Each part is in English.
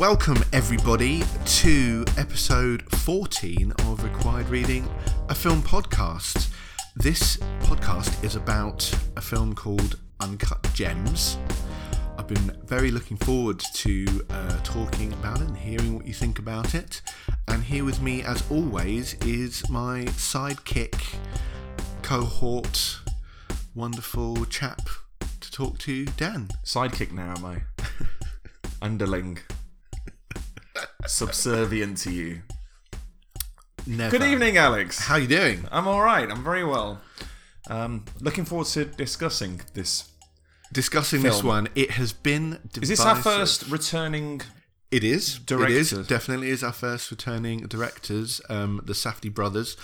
Welcome, everybody, to episode 14 of Required Reading, a film podcast. This podcast is about a film called Uncut Gems. I've been very looking forward to uh, talking about it and hearing what you think about it. And here with me, as always, is my sidekick, cohort, wonderful chap to talk to, Dan. Sidekick now, am I? Underling. Subservient to you. Never. Good evening, Alex. How you doing? I'm all right. I'm very well. Um, looking forward to discussing this. Discussing this one, it has been. Is this our first returning? It is. It Director. is. Definitely is our first returning directors, um, the Safdie brothers.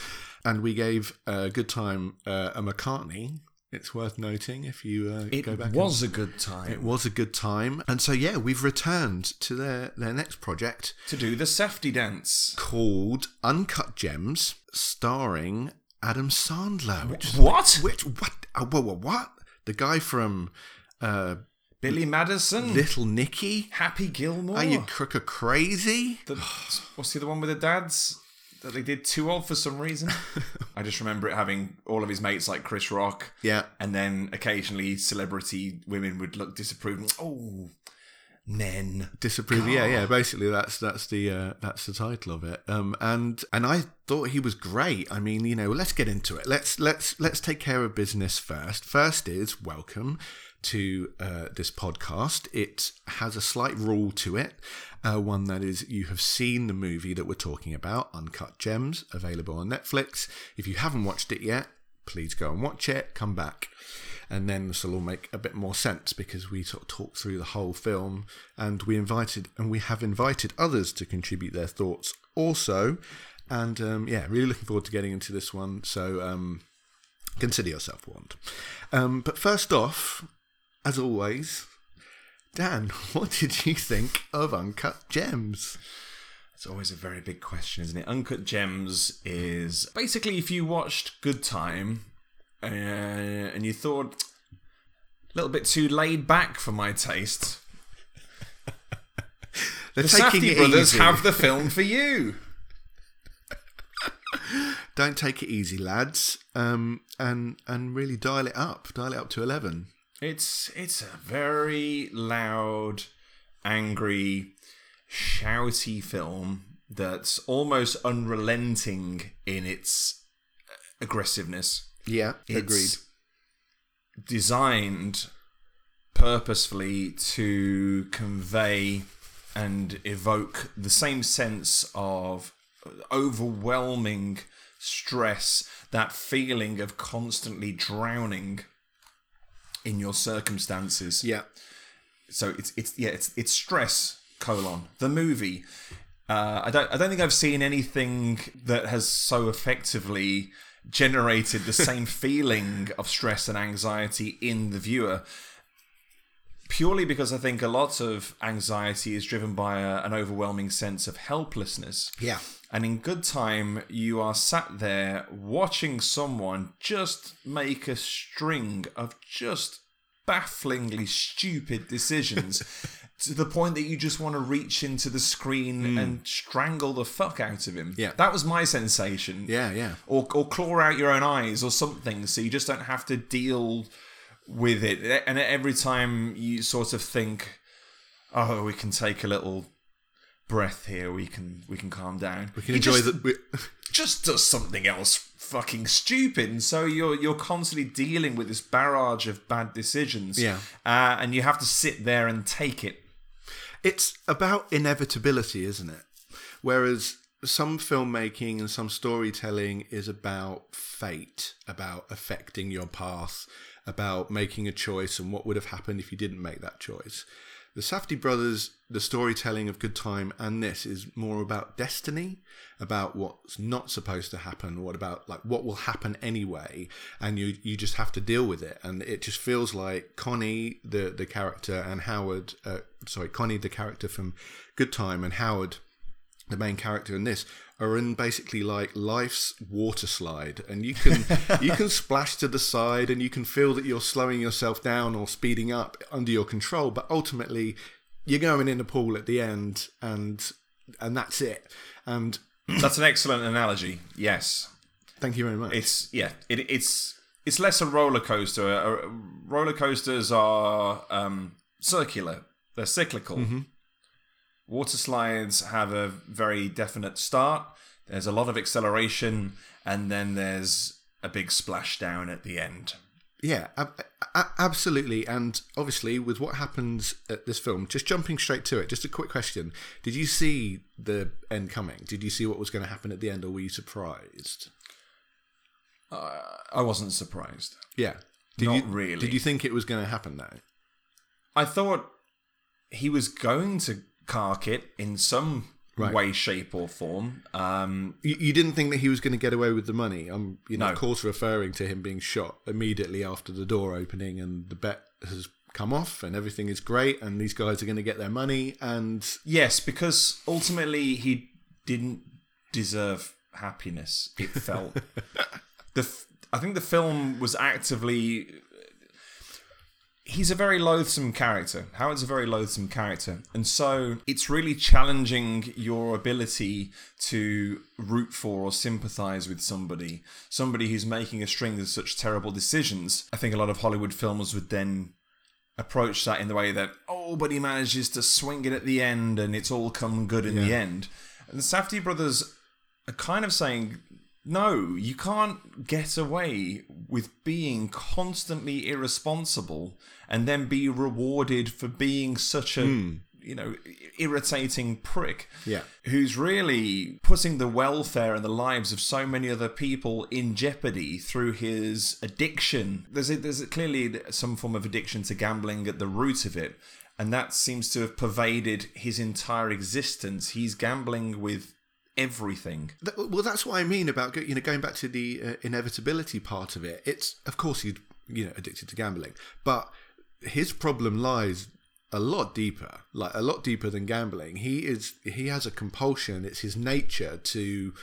And we gave a good time uh, a McCartney. It's worth noting if you uh, It go back. It was a good time it was a good time. And so, yeah, we've returned to their, their next project to do the safety dance. called Uncut Gems, starring Adam Sandler. Which, What? which what? Uh, what, what? What? The guy from uh, Billy Madison. Little Nicky? Happy Gilmore. Are you crook crazy? The, what's the other one with the dads that they did two of for some reason? I just remember it having all of his mates like Chris Rock. Yeah. And then occasionally celebrity women would look disapproving. Oh, men. disapprove yeah yeah basically that's that's the uh, that's the title of it um and and i thought he was great i mean you know let's get into it let's let's let's take care of business first first is welcome to uh, this podcast it has a slight rule to it uh, one that is you have seen the movie that we're talking about uncut gems available on netflix. If you haven't watched it yet please go and watch it come back. And then this will all make a bit more sense because we sort of talked through the whole film and we invited and we have invited others to contribute their thoughts also. And um, yeah really looking forward to getting into this one. So um, consider yourself warned. Um, but first off as always dan what did you think of uncut gems It's always a very big question, isn't it? Uncut Gems is basically if you watched Good Time uh, and you thought a little bit too laid back for my taste, the taking Safdie brothers easy. have the film for you. don't take it easy lads um, and and really dial it up dial it up to 11 It's it's a very loud, angry, shouty film that's almost unrelenting in its uh, aggressiveness. yeah It's agreed Designed purposefully to convey and evoke the same sense of overwhelming stress, that feeling of constantly drowning in your circumstances. yeah So it's it's yeah it's it's stress colon the movie. Uh, I don't I don't think I've seen anything that has so effectively generated the same feeling of stress and anxiety in the viewer. Purely because I think a lot of anxiety is driven by a, an overwhelming sense of helplessness. yeah And in good time, you are sat there watching someone just make a string of just bafflingly stupid decisions to the point that you just want to reach into the screen hmm. and strangle the fuck out of him. Yeah. That was my sensation. yeah yeah Or, or claw out your own eyes or something so you just don't have to deal with it. And every time you sort of think, oh, we can take a little breath here, we can we can calm down. we can He enjoy the we, just does something else fucking stupid, and so you're you're constantly dealing with this barrage of bad decisions. Yeah. uh, and you have to sit there and take it. it's about inevitability, isn't it? Whereas some filmmaking and some storytelling is about fate, about affecting your path, about making a choice and what would have happened if you didn't make that choice. The Safdie brothers, the storytelling of Good Time and this is more about destiny, about what's not supposed to happen, what about like what will happen anyway, and you you just have to deal with it. And it just feels like Connie, the the character, and Howard, uh, sorry, Connie, the character from Good Time, and Howard, the main character in this are in basically like life's water slide and you can you can splash to the side and you can feel that you're slowing yourself down or speeding up under your control but ultimately you're going in the pool at the end, and and that's it. And That's an excellent analogy. Yes, thank you very much. it's yeah, it, it's it's less a roller coaster. Roller coasters are um, circular; they're cyclical. Water slides have a very definite start. There's a lot of acceleration, and then there's a big splashdown at the end. Yeah, ab- a- absolutely. And obviously, with what happens at this film, just jumping straight to it, just a quick question. Did you see the end coming? Did you see what was going to happen at the end, or were you surprised? Uh, I wasn't surprised. Yeah. Did Not you, really. Did you think it was going to happen, though? I thought he was going to cark kit in some Right. way, shape, or form. Um, You, you didn't think that he was going to get away with the money? I'm, you know, No. of course, referring to him being shot immediately after the door opening and the bet has come off and everything is great and these guys are going to get their money and yes, because ultimately he didn't deserve happiness. It felt the. f- I think the film was actively. He's a very loathsome character. Howard's a very loathsome character, and so it's really challenging your ability to root for or sympathize with somebody, somebody who's making a string of such terrible decisions. I think a lot of Hollywood films would then approach that in the way that oh but he manages to swing it at the end and it's all come good in the end and the safdie brothers are kind of saying no you can't get away with being constantly irresponsible and then be rewarded for being such a hmm. you know irritating prick Yeah. who's really putting the welfare and the lives of so many other people in jeopardy through his addiction. There's a, there's a, clearly some form of addiction to gambling at the root of it, and that seems to have pervaded his entire existence. He's gambling with everything. Well, that's what I mean about you know going back to the uh, inevitability part of it. It's of course he's you know addicted to gambling, but his problem lies a lot deeper, like a lot deeper than gambling. He is he has a compulsion. It's his nature to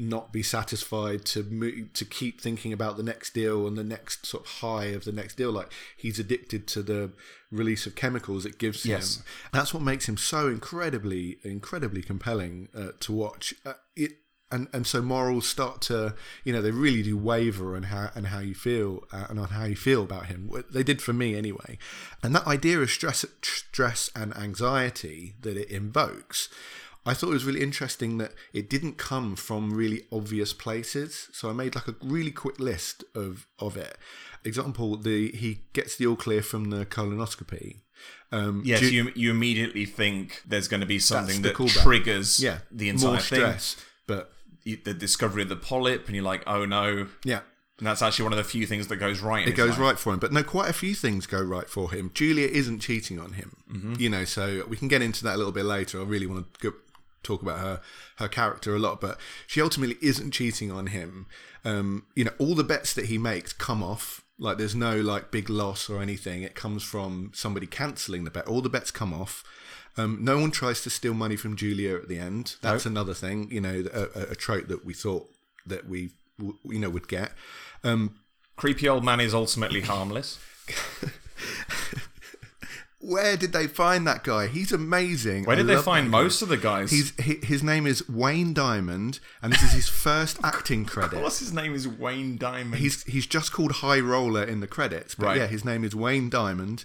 not be satisfied to move, to keep thinking about the next deal and the next sort of high of the next deal. Like he's addicted to the release of chemicals it gives Yes. him that's what makes him so incredibly incredibly compelling uh, to watch. Uh, it and and so morals start to you know they really do waver on how and how you feel uh, and on how you feel about him. They did for me anyway. And that idea of stress stress and anxiety that it invokes I thought it was really interesting that it didn't come from really obvious places. So I made like a really quick list of of it. Example: the he gets the all clear from the colonoscopy. Um, Yes, Ju- you you immediately think there's going to be something that callback. triggers yeah, the entire more thing. stress, but You- The discovery of the polyp, and you're like, oh no. yeah, And that's actually one of the few things that goes right. It goes life. right for him. But no, quite a few things go right for him. Julia isn't cheating on him, Mm-hmm. you know. So we can get into that a little bit later. I really want to go, talk about her her character a lot, but she ultimately isn't cheating on him. Um, you know, all the bets that he makes come off. Like there's no like big loss or anything. It comes from somebody cancelling the bet. All the bets come off. Um, no one tries to steal money from Julia at the end. That's another thing. You know, a, a, a trope that we thought that we w- you know would get. Um, Creepy old man is ultimately harmless. Where did they find that guy? He's amazing. Where did they find most of the guys? He's he, his name is Wayne Diamond, and this is his first acting credit. What's his name? Is Wayne Diamond. He's he's just called High Roller in the credits, but Right. yeah, his name is Wayne Diamond,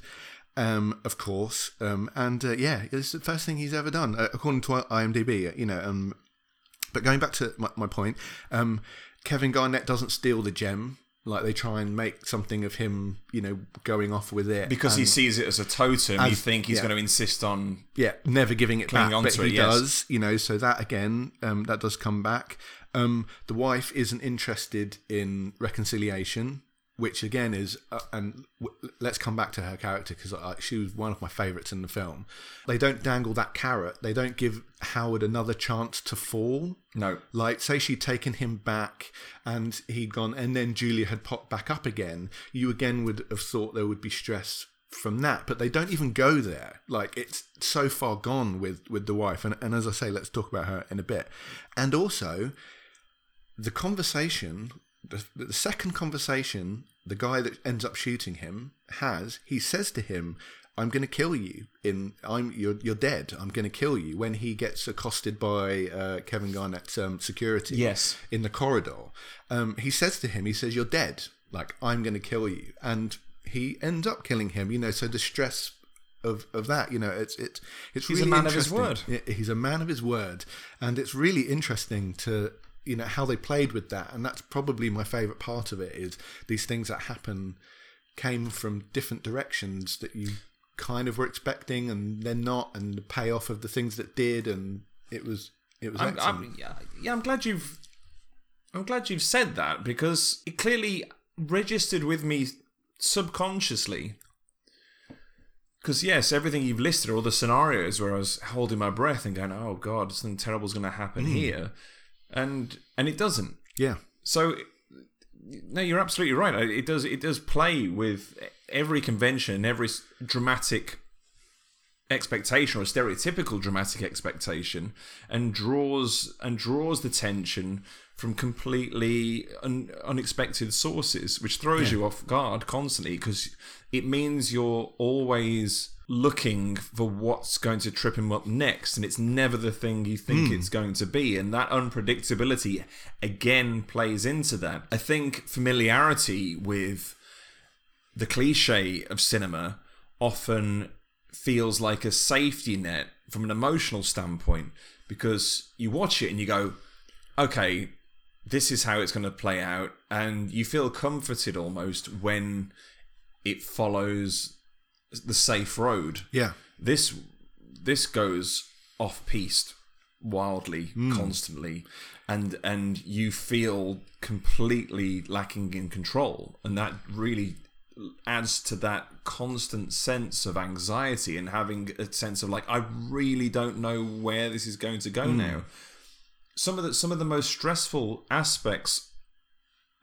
um, of course, um, and uh, yeah, it's the first thing he's ever done uh, according to IMDb. uh, You know, um, but going back to my, my point, um, Kevin Garnett doesn't steal the gem. Like they try and make something of him, you know, going off with it because he sees it as a totem. you As- think he's yeah. going to insist on. yeah, never giving it back, but it, he yes. does, you know. So that again, um, that does come back. Um, the wife isn't interested in reconciliation, which again is, uh, and w- let's come back to her character because she was one of my favourites in the film. They don't dangle that carrot. They don't give Howard another chance to fall. No, Like, say she'd taken him back and he'd gone, and then Julia had popped back up again, you again would have thought there would be stress from that. But they don't even go there. Like, it's so far gone with, with the wife. And, and as I say, let's talk about her in a bit. And also, the conversation, the, the second conversation, the guy that ends up shooting him has, he says to him, I'm going to kill you. In I'm you're you're dead. I'm going to kill you. When he gets accosted by uh, Kevin Garnett's um, security, Yes. in the corridor, um, he says to him, he says, "You're dead. Like I'm going to kill you," and he ends up killing him. You know, so the stress of, of that, you know, it's it's it's He's a really man of his word. He's a man of his word, and it's really interesting to you know how they played with that, and that's probably my favorite part of it is these things that happen came from different directions that you kind of were expecting, and then not, and the payoff of the things that did, and it was it was I'm. I'm, yeah, yeah, I'm glad you've. I'm glad you've said that because it clearly registered with me subconsciously. Because yes, everything you've listed all the scenarios where I was holding my breath and going, "Oh God, something terrible's going to happen hmm. here," and and it doesn't. yeah, So, no, you're absolutely right. It does. It does play with every convention, every dramatic expectation or stereotypical dramatic expectation, and draws and draws the tension from completely un- unexpected sources, which throws you off guard constantly because it means you're always looking for what's going to trip him up next and it's never the thing you think hmm. it's going to be and that unpredictability again plays into that. I think familiarity with the cliche of cinema often feels like a safety net from an emotional standpoint because you watch it and you go, okay, this is how it's going to play out, and you feel comforted almost when it follows the safe road. yeah, This this goes off piste wildly, hmm. constantly, and and you feel completely lacking in control, and that really adds to that constant sense of anxiety and having a sense of like I really don't know where this is going to go hmm. now. Some of the some of the most stressful aspects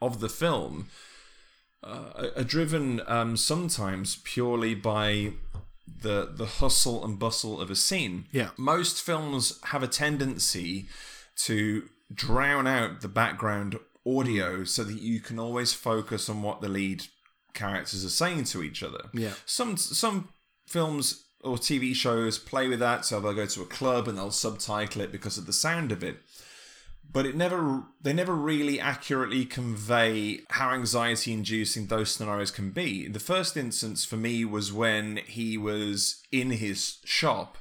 of the film uh, are driven um, sometimes purely by the the hustle and bustle of a scene. Yeah. Most films have a tendency to drown out the background audio so that you can always focus on what the lead characters are saying to each other. Yeah. Some some films or TV shows play with that, so they'll go to a club and they'll subtitle it because of the sound of it but it never they never really accurately convey how anxiety inducing those scenarios can be. The first instance for me was when he was in his shop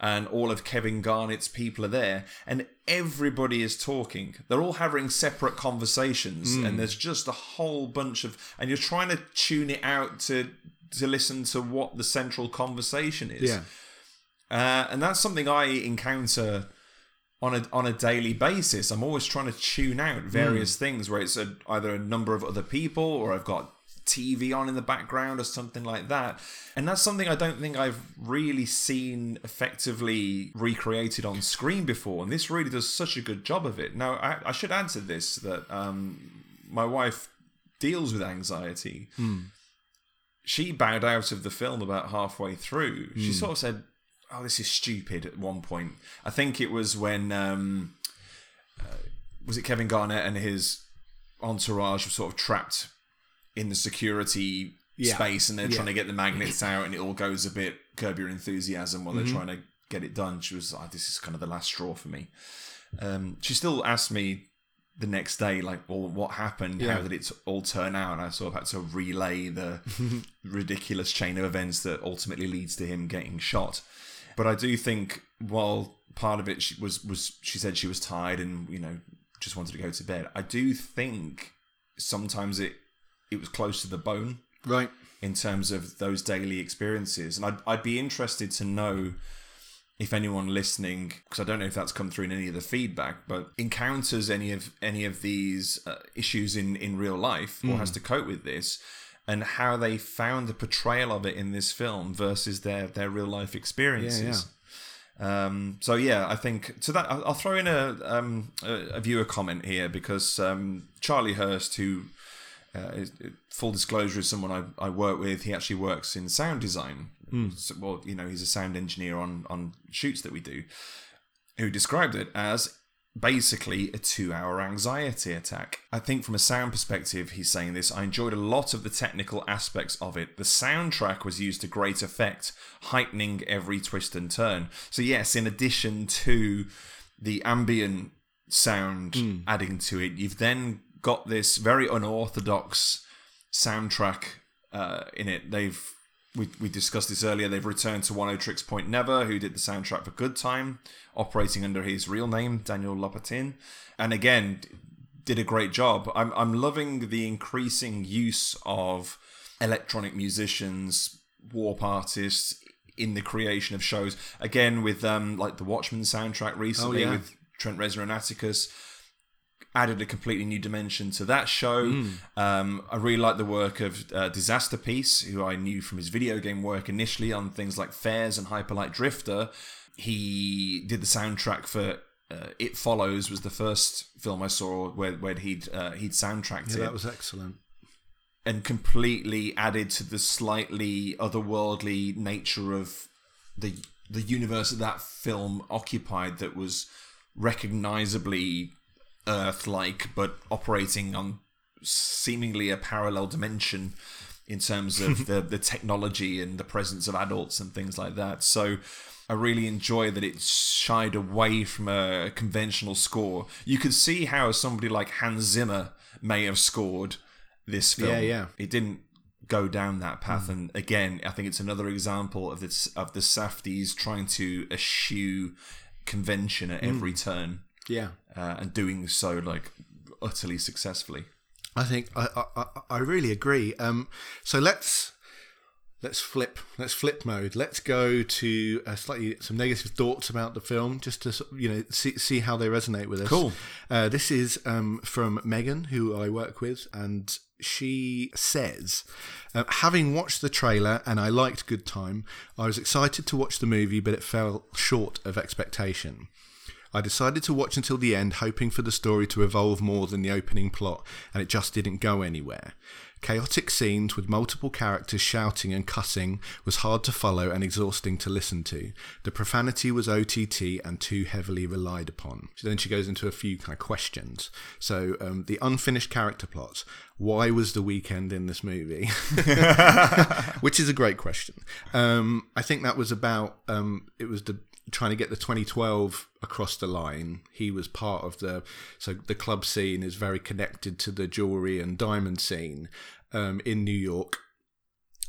and all of Kevin Garnett's people are there and everybody is talking. They're all having separate conversations and there's just a whole bunch of and you're trying to tune it out to to listen to what the central conversation is. Yeah, uh, and that's something I encounter on a on a daily basis. I'm always trying to tune out hmm. various things where it's a, either a number of other people or I've got TV on in the background or something like that. And that's something I don't think I've really seen effectively recreated on screen before. And this really does such a good job of it. Now, I, I should add to this that um, my wife deals with anxiety. Hmm. She bowed out of the film about halfway through. She hmm. sort of said, oh, this is stupid at one point. I think it was when, um, uh, was it Kevin Garnett and his entourage were sort of trapped in the security Yeah. space and they're Yeah. trying to get the magnets out and it all goes a bit curb your enthusiasm while Mm-hmm. they're trying to get it done. She was like, this is kind of the last straw for me. Um, she still asked me the next day, like, well, what happened? Yeah. How did it all turn out? And I sort of had to relay the ridiculous chain of events that ultimately leads to him getting shot. But I do think while part of it she was was she said she was tired and you know just wanted to go to bed. I do think sometimes it it was close to the bone right. in terms of those daily experiences. And I'd, I'd be interested to know if anyone listening, because I don't know if that's come through in any of the feedback, but encounters any of any of these uh, issues in in real life or has to cope with this, and how they found the portrayal of it in this film versus their their real life experiences. Um, so yeah, I think to that I'll, throw in a, um, a viewer comment here because um, Charlie Hurst, who uh, is, full disclosure is someone I, I work with. He actually works in sound design. So, well, you know, he's a sound engineer on on shoots that we do. Who described it as basically a two hour anxiety attack. I think from a sound perspective, he's saying this. I enjoyed a lot of the technical aspects of it. The soundtrack was used to great effect, heightening every twist and turn. So, yes, in addition to the ambient sound Hmm. adding to it, you've then got this very unorthodox soundtrack uh, in it. They've we, we discussed this earlier. They've returned to Oneohtrix Point Never, who did the soundtrack for Good Time, operating under his real name, Daniel Lopatin, and again did a great job. I'm I'm loving the increasing use of electronic musicians, warp artists in the creation of shows. Again, with um like the Watchmen soundtrack recently yeah. with Trent Reznor and Atticus added a completely new dimension to that show. Um, I really like the work of uh, Disasterpeace, who I knew from his video game work initially on things like Fez and Hyper Light Drifter. He did the soundtrack for uh, It Follows, was the first film I saw where, where he'd uh, he'd soundtracked Yeah, it that was excellent. and completely added to the slightly otherworldly nature of the the universe that that film occupied that was recognizably earth-like but operating on seemingly a parallel dimension in terms of the the technology and the presence of adults and things like that so I really enjoy that it shied away from a conventional score. You could see how somebody like Hans Zimmer may have scored this film. Yeah, yeah. It didn't go down that hmm. path, and again, I think it's another example of this of the Safdies trying to eschew convention at hmm. every turn, Yeah. Uh, and doing so like utterly successfully. I think I, I, I- really agree. Um, so let's let's flip let's flip mode. Let's go to uh, slightly some negative thoughts about the film, just to you know see see how they resonate with us. Cool. Uh, this is um, from Megan, who I work with, and she says, uh, having watched the trailer and I liked Good Time, I was excited to watch the movie, but it fell short of expectation. I decided to watch until the end, hoping for the story to evolve more than the opening plot, and it just didn't go anywhere. Chaotic scenes with multiple characters shouting and cussing was hard to follow and exhausting to listen to. The profanity was OTT and too heavily relied upon. So then she goes into a few kind of questions. So um, the unfinished character plots. Why was the Weeknd in this movie? Which is a great question. Um, I think that was about um, it was the trying to get the 2012 across the line. He was part of the so the club scene is very connected to the jewelry and diamond scene um, in New York.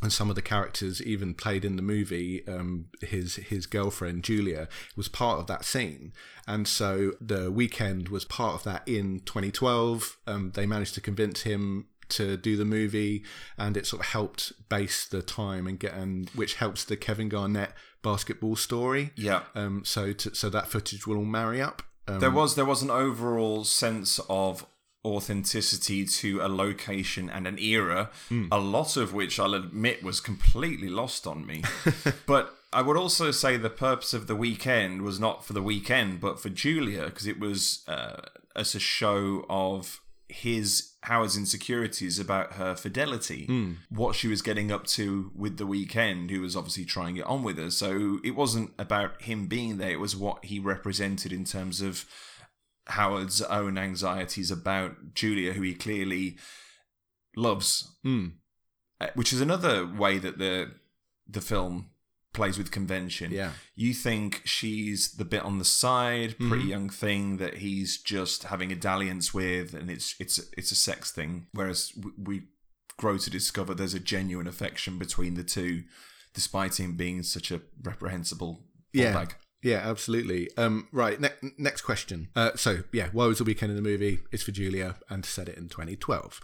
And some of the characters even played in the movie. Um, his his girlfriend Julia was part of that scene, and so the Weeknd was part of that in 2012. Um, they managed to convince him to do the movie, and it sort of helped base the time and get and which helps the Kevin Garnett basketball story. Yeah. Um, so to, so that footage will all marry up. Um, There was there was an overall sense of authenticity to a location and an era, a lot of which I'll admit was completely lost on me. but I would also say the purpose of the Weeknd was not for the Weeknd, but for Julia, because it was uh, as a show of his Howard's insecurities about her fidelity, what she was getting up to with the Weeknd, who was obviously trying it on with her. So it wasn't about him being there; it was what he represented in terms of Howard's own anxieties about Julia, who he clearly loves, Mm. Which is another way that the the film plays with convention. Yeah. You think she's the bit on the side, pretty young thing that he's just having a dalliance with, and it's it's it's a sex thing. Whereas we grow to discover there's a genuine affection between the two, despite him being such a reprehensible Yeah. bag. Yeah, absolutely. Um, right, ne- next question. Uh, so, yeah, why was the Weeknd in the movie? It's for Julia and set it in 2012.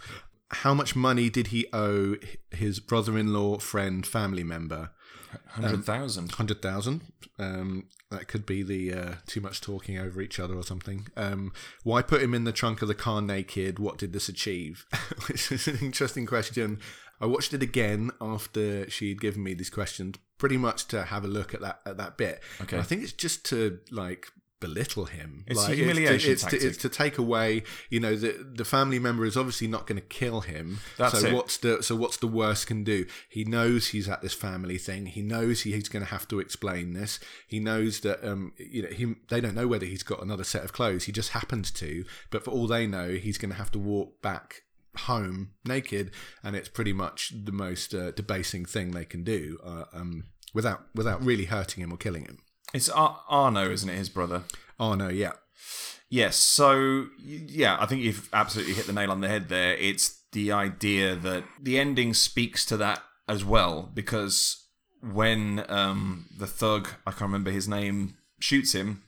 How much money did he owe his brother-in-law, friend, family member? Hundred thousand. 100,000. Um, that could be the uh, too much talking over each other or something. Um, why put him in the trunk of the car naked? What did this achieve? Which is an interesting question. I watched it again after she'd given me these questions, pretty much to have a look at that at that bit. Okay. And I think it's just to like belittle him. It's a humiliation it's, to, tactic. it's to take away. You know, the the family member is obviously not going to kill him. That's so it. what's the so what's the worst can do? He knows he's at this family thing. He knows he, he's going to have to explain this. He knows that um you know he they don't know whether he's got another set of clothes. He just happens to, but for all they know, he's going to have to walk back home naked, and it's pretty much the most uh, debasing thing they can do. Uh, um, without without really hurting him or killing him. It's Ar- Arno, isn't it? His brother. Arno, yeah. Yes. So yeah, I think you've absolutely hit the nail on the head there. It's the idea that the ending speaks to that as well, because when um, the thug, I can't remember his name, shoots him,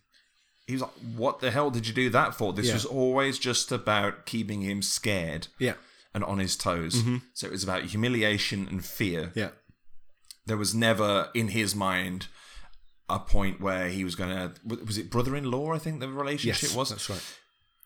he's like, "What the hell did you do that for?" This Yeah. was always just about keeping him scared Yeah, and on his toes. So it was about humiliation and fear. yeah, There was never in his mind a point where he was going to was it brother-in-law i think the relationship yes, was that's right.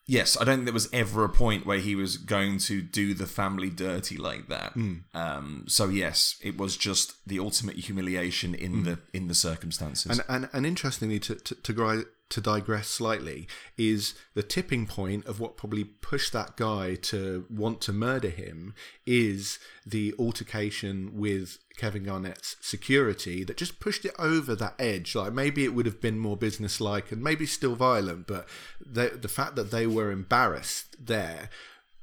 Yes, I don't think there was ever a point where he was going to do the family dirty like that. Hmm. Um, so yes, it was just the ultimate humiliation in the in the circumstances. And and, and interestingly, to to to, to digress slightly, is the tipping point of what probably pushed that guy to want to murder him is the altercation with Kevin Garnett's security that just pushed it over that edge. Like maybe it would have been more businesslike and maybe still violent, but the the fact that they were embarrassed there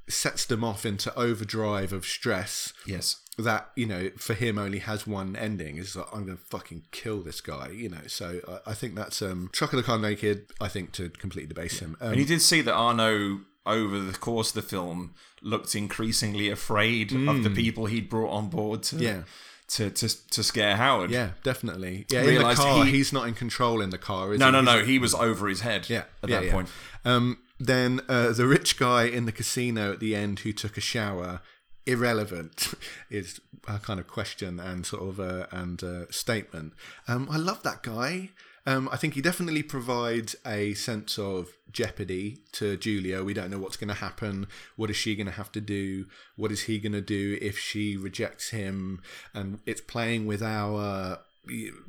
sets them off into overdrive of stress yes, that you know for him only has one ending is like I'm gonna fucking kill this guy you know so I, I think that's um Chuck the Car Naked I think to completely debase him um, and you did see that Arno over the course of the film looked increasingly afraid of the people he'd brought on board to. Yeah. to, to to scare Howard. yeah definitely yeah in the car he- he's not in control in the car is No, he? no, no. He was over his head. yeah At yeah, that yeah. point. um then uh, the rich guy in the casino at the end who took a shower irrelevant is a kind of question and sort of uh, and uh, statement um I love that guy um, I think he definitely provides a sense of jeopardy to Julia. We don't know what's going to happen. What is she going to have to do? What is he going to do if she rejects him? And it's playing with our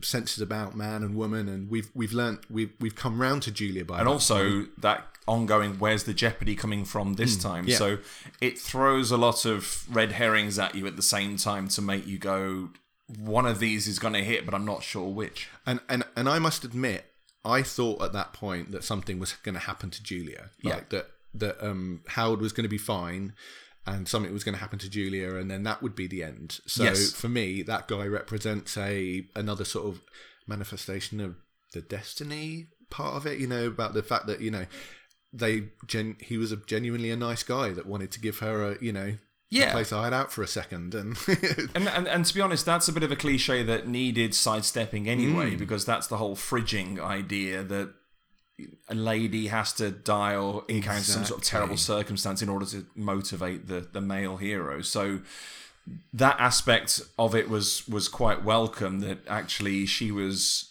senses about man and woman. And we've we've learnt we've we've come round to Julia by and that also that ongoing where's the jeopardy coming from this time Hmm. yeah. so it throws a lot of red herrings at you at the same time to make you go one of these is going to hit but i'm not sure which And and and I must admit, I thought at that point that something was going to happen to Julia. Like Yeah. that that um, Howard was going to be fine, and something was going to happen to Julia, and then that would be the end. So Yes. for me, that guy represents a another sort of manifestation of the destiny part of it. You know about the fact that you know they gen- he was a genuinely a nice guy that wanted to give her a you know. Yeah. a place to hide out for a second, and and, and and to be honest that's a bit of a cliche that needed sidestepping anyway hmm. because that's the whole fridging idea that a lady has to die or encounter some sort of terrible circumstance in order to motivate the the male hero. So that aspect of it was was quite welcome that actually she was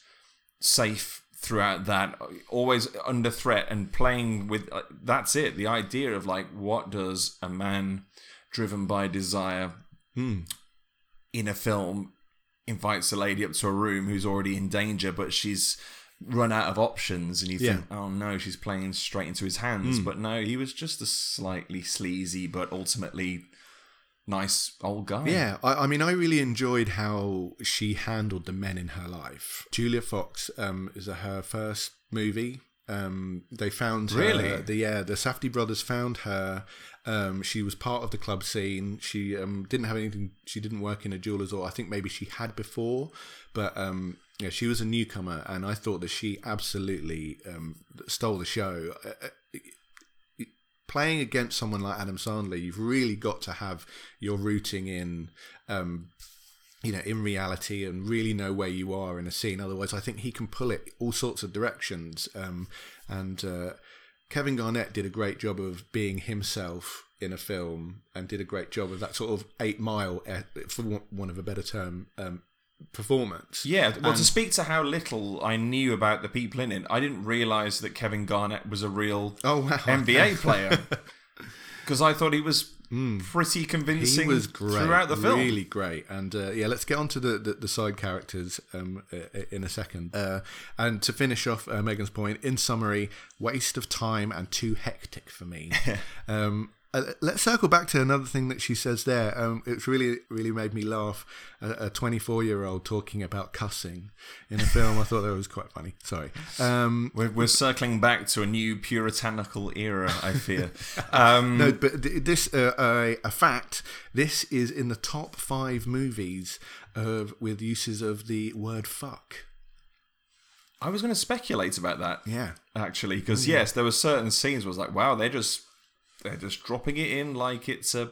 safe throughout that always under threat and playing with uh, that's it the idea of like what does a man driven by desire in a film invites a lady up to a room who's already in danger but she's run out of options and you think oh no she's playing straight into his hands but no he was just a slightly sleazy but ultimately nice old guy Yeah, I, I mean, I really enjoyed how she handled the men in her life. Julia Fox um, is her first movie. Um, they found her, Really? the yeah the Safdie brothers found her. Um, she was part of the club scene. She um, didn't have anything. She didn't work in a jeweler's, or I think maybe she had before, but um, yeah, she was a newcomer, and I thought that she absolutely um, stole the show. Uh, uh, playing against someone like Adam Sandler, you've really got to have your rooting in, um, you know, in reality and really know where you are in a scene. Otherwise, I think he can pull it all sorts of directions. Um, and uh, Kevin Garnett did a great job of being himself in a film and did a great job of that sort of eight mile, eh, for want- of a better term, um, performance. Yeah, well, to speak to how little I knew about the people in it, I didn't realize that Kevin Garnett was a real Oh wow. NBA player because I thought he was pretty convincing He was great throughout the film. Really great. And uh, yeah, let's get on to the, the, the side characters um, uh, in a second. Uh, and to finish off uh, Megan's point, in summary, waste of time and too hectic for me. um, uh, let's circle back to another thing that she says there. Um, it's really, really made me laugh. A 24 year old talking about cussing in a film. I thought that was quite funny. Sorry. Um, We're, we're circling back to a new puritanical era, I fear. Um, no, but this uh, uh, a fact. This is in the top five movies of with uses of the word "fuck." I was going to speculate about that. Yeah. actually, because yes, there were certain scenes where I was like, wow, they're just they're just dropping it in like it's a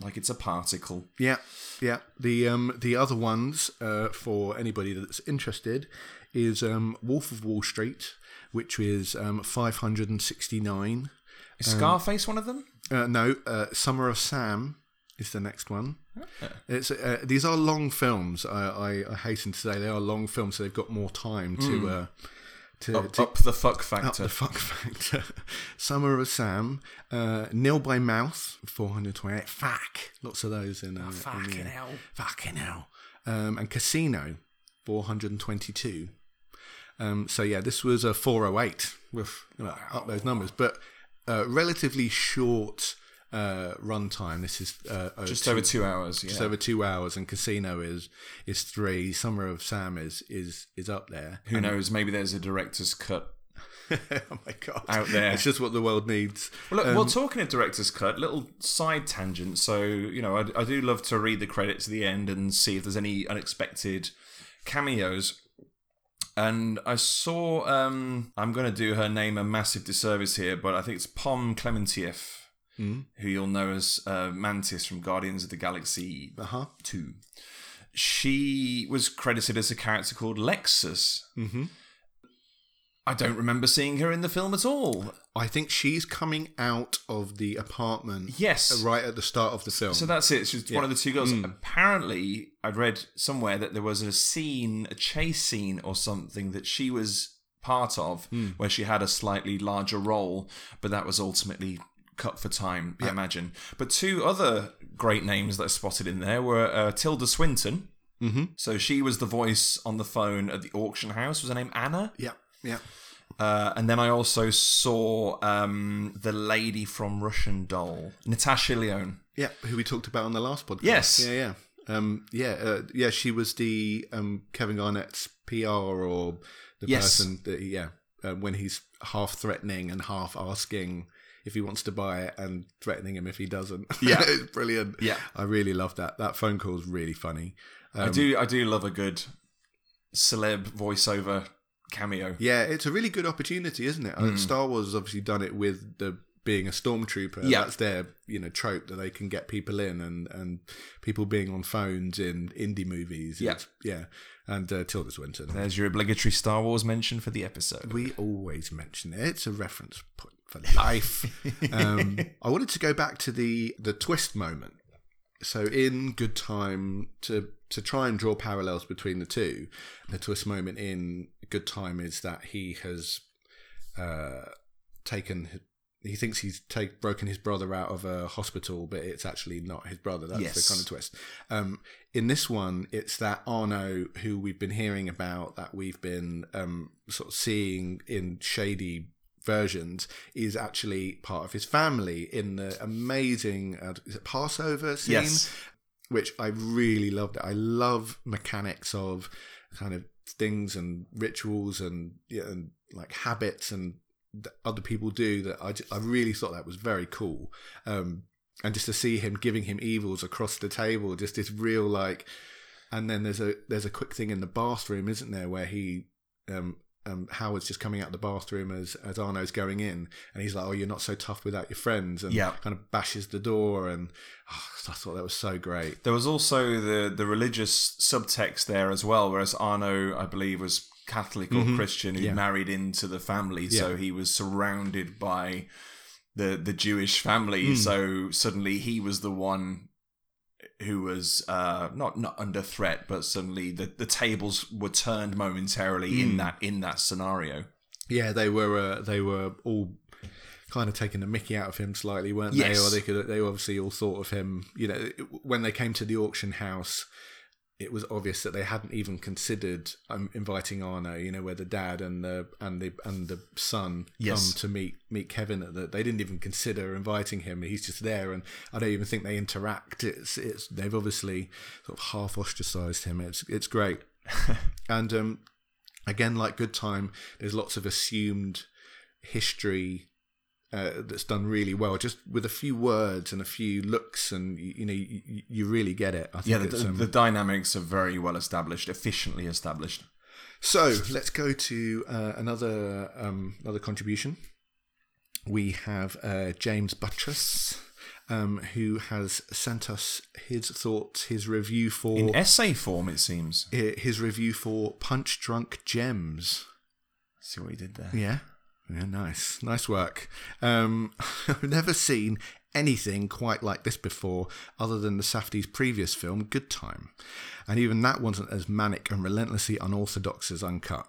like it's a particle. Yeah, yeah. The um the other ones uh, for anybody that's interested is um Wolf of Wall Street, which is um 569. Is Scarface one of them? Uh, no, uh, Summer of Sam is the next one. It's uh, these are long films. I, I, I hasten to say they are long films, so they've got more time to uh, to, Up, to up the fuck factor. up the fuck factor. Summer of Sam, uh, Nil by Mouth, 428. Fuck. Lots of those in, uh, in fucking the- hell. Fucking hell. Um, and Casino, 422. Um, so yeah, this was a 408 with you know, up those numbers, but uh, relatively short uh, runtime. This is uh, just two- over two hours. Yeah. just over two hours, and Casino is is three. Summer of Sam is is is up there. Who knows? Maybe there's a director's cut. oh my god! Out there. it's just what the world needs. Well, look, well, talking of director's cut, little side tangent. So, you know, I, I do love to read the credits at the end and see if there's any unexpected cameos. And I saw, um, I'm going to do her name a massive disservice here, but I think it's Pom Clementieff, who you'll know as uh, Mantis from Guardians of the Galaxy Uh huh. 2. She was credited as a character called Lexus. Mm-hmm. I don't remember seeing her in the film at all. I think she's coming out of the apartment. Yes. uh, right at the start of the film. So that's it. She's one of the two girls. Apparently, I'd read somewhere that there was a scene, a chase scene or something that she was part of where she had a slightly larger role, but that was ultimately cut for time, I imagine. But two other great names that I spotted in there were uh, Tilda Swinton. Mm-hmm. So she was the voice on the phone at the auction house. Was her name Anna? yeah, yeah. Uh, and then I also saw um, the lady from Russian Doll, Natasha Lyonne. Yeah, who we talked about on the last podcast. Yes. Yeah, yeah. Um, yeah, uh, yeah, she was the um, Kevin Garnett's PR or the Yes. person that, yeah, uh, when he's half threatening and half asking if he wants to buy it and threatening him if he doesn't. Yeah. it's brilliant. Yeah. I really love that. That phone call is really funny. I do I do love a good celeb voiceover cameo. Yeah, it's a really good opportunity, isn't it? Uh, Star Wars has obviously done it with the being a stormtrooper. Yeah. That's their, you know, trope that they can get people in and, and people being on phones in indie movies. Yeah. It's- yeah. And uh, Tilda Swinton. There's your obligatory Star Wars mention for the episode. We always mention it. It's a reference point for life. um, I wanted to go back to the the twist moment. So in Good Time, to to try and draw parallels between the two, the twist moment in Good Time is that he has uh, taken. He thinks he's take, broken his brother out of a hospital, but it's actually not his brother. That's Yes. the kind of twist. Um, in this one, it's that Arno, who we've been hearing about, that we've been um, sort of seeing in shady versions, is actually part of his family in the amazing uh, is it Passover scene, Yes. which I really loved. I love mechanics of kind of things and rituals and, yeah, and like habits and that other people do that I, ju- I really thought that was very cool um and just to see him giving him evils across the table just this real like and then there's a there's a quick thing in the bathroom isn't there where he um um, Howard's just coming out the bathroom as as Arno's going in, and he's like, "Oh, you're not so tough without your friends," and Yeah. kind of bashes the door, and oh, I thought that was so great. There was also the the religious subtext there as well, whereas Arno, I believe, was Catholic or mm-hmm. Christian who Yeah. married into the family, so he was surrounded by the the Jewish family. Mm. So suddenly he was the one who was uh, not not under threat, but suddenly the, the tables were turned momentarily in that in that scenario. Yeah, they were uh, they were all kind of taking the Mickey out of him slightly, weren't Yes. they? Or they could they obviously all thought of him. You know, when they came to the auction house, it was obvious that they hadn't even considered um, inviting Arno. You know, where the dad and the and the and the son Yes. come to meet meet Kevin. At the, they didn't even consider inviting him. He's just there, and I don't even think they interact. It's it's they've obviously sort of half ostracized him. It's it's great, and um, again, like Good Time, there's lots of assumed history uh, that's done really well, just with a few words and a few looks, and you, you know you, you really get it. I think Yeah, the, um, the dynamics are very well established, efficiently established. So let's go to uh, another um, another contribution. We have uh, James Buttress, um, who has sent us his thoughts, his review for In essay form, it seems. his review for Punch Drunk Gems. See what he did there. Yeah, yeah, nice, nice work. Um, I've never seen anything quite like this before, other than the Safdie's previous film, Good Time, and even that wasn't as manic and relentlessly unorthodox as Uncut.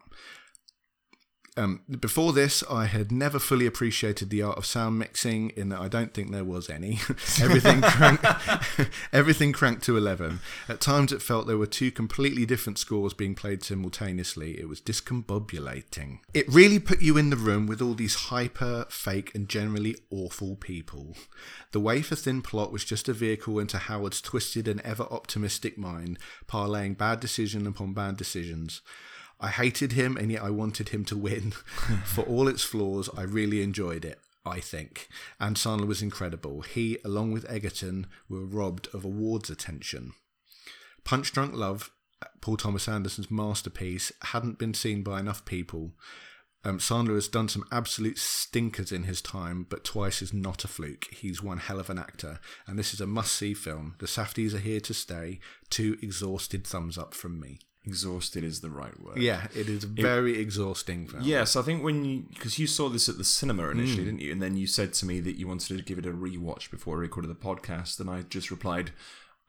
Um, before this, I had never fully appreciated the art of sound mixing. In that, I don't think there was any. everything cranked, everything cranked to eleven. At times, it felt there were two completely different scores being played simultaneously. It was discombobulating. It really put you in the room with all these hyper, fake, and generally awful people. The wafer thin plot was just a vehicle into Howard's twisted and ever optimistic mind, parlaying bad decision upon bad decisions. I hated him, and yet I wanted him to win. For all its flaws, I really enjoyed it. I think. And Sandler was incredible. He, along with Egerton, were robbed of awards attention. Punch Drunk Love, Paul Thomas Anderson's masterpiece, hadn't been seen by enough people. Um, Sandler has done some absolute stinkers in his time, but twice is not a fluke. He's one hell of an actor, and this is a must see film. The Safdies are here to stay. Two exhausted thumbs up from me. Exhausted is the right word. Yeah, it is a very exhausting film. Yes, I think when you because you saw this at the cinema initially, didn't you? And then you said to me that you wanted to give it a rewatch before we recorded the podcast, and I just replied,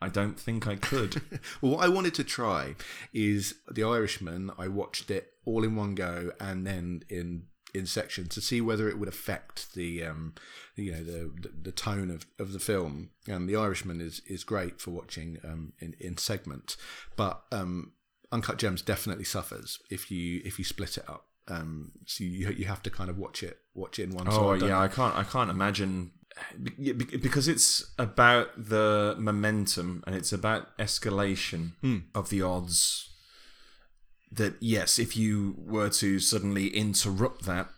"I don't think I could." Well, what I wanted to try is The Irishman. I watched it all in one go and then in in sections to see whether it would affect the um you know the the, the tone of, of the film. And The Irishman is is great for watching um in in segments, but um Uncut Gems definitely suffers if you if you split it up. Um, so you you have to kind of watch it watch it in one. oh yeah, I can't. I can't imagine because it's about the momentum and it's about escalation of the odds. That yes, if you were to suddenly interrupt that,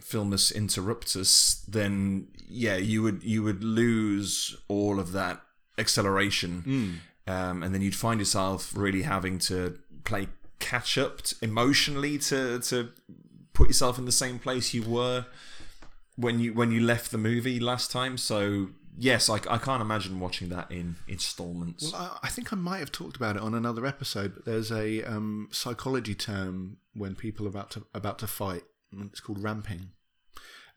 filmus interruptus, then yeah, you would you would lose all of that acceleration, um, and then you'd find yourself really having to play catch up t- emotionally to to put yourself in the same place you were when you when you left the movie last time. So yes, I, I can't imagine watching that in installments. I I think I might have talked about it on another episode, but there's a um, psychology term when people are about to about to fight. It's called ramping,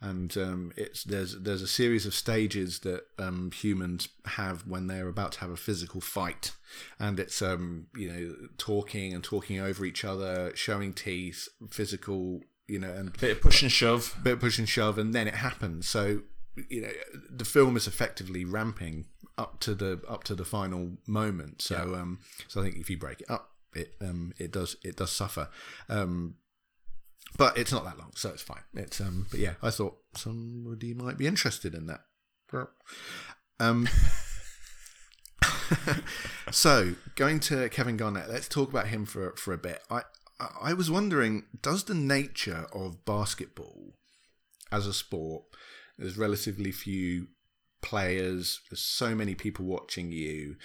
and um, it's there's there's a series of stages that um, humans have when they're about to have a physical fight, and it's um, you know talking and talking over each other, showing teeth, physical, you know, and Bit of push and shove. bit of push and shove, and then it happens. So you know, the film is effectively ramping up to the up to the final moment. So um, so I think if you break it up, it um, it does it does suffer. Um, but it's not that long, so it's fine. It's um, but yeah, I thought somebody might be interested in that. Um, so going to Kevin Garnett, let's talk about him for for a bit. I I- was wondering, does the nature of basketball as a sport, there's relatively few players, there's so many people watching you.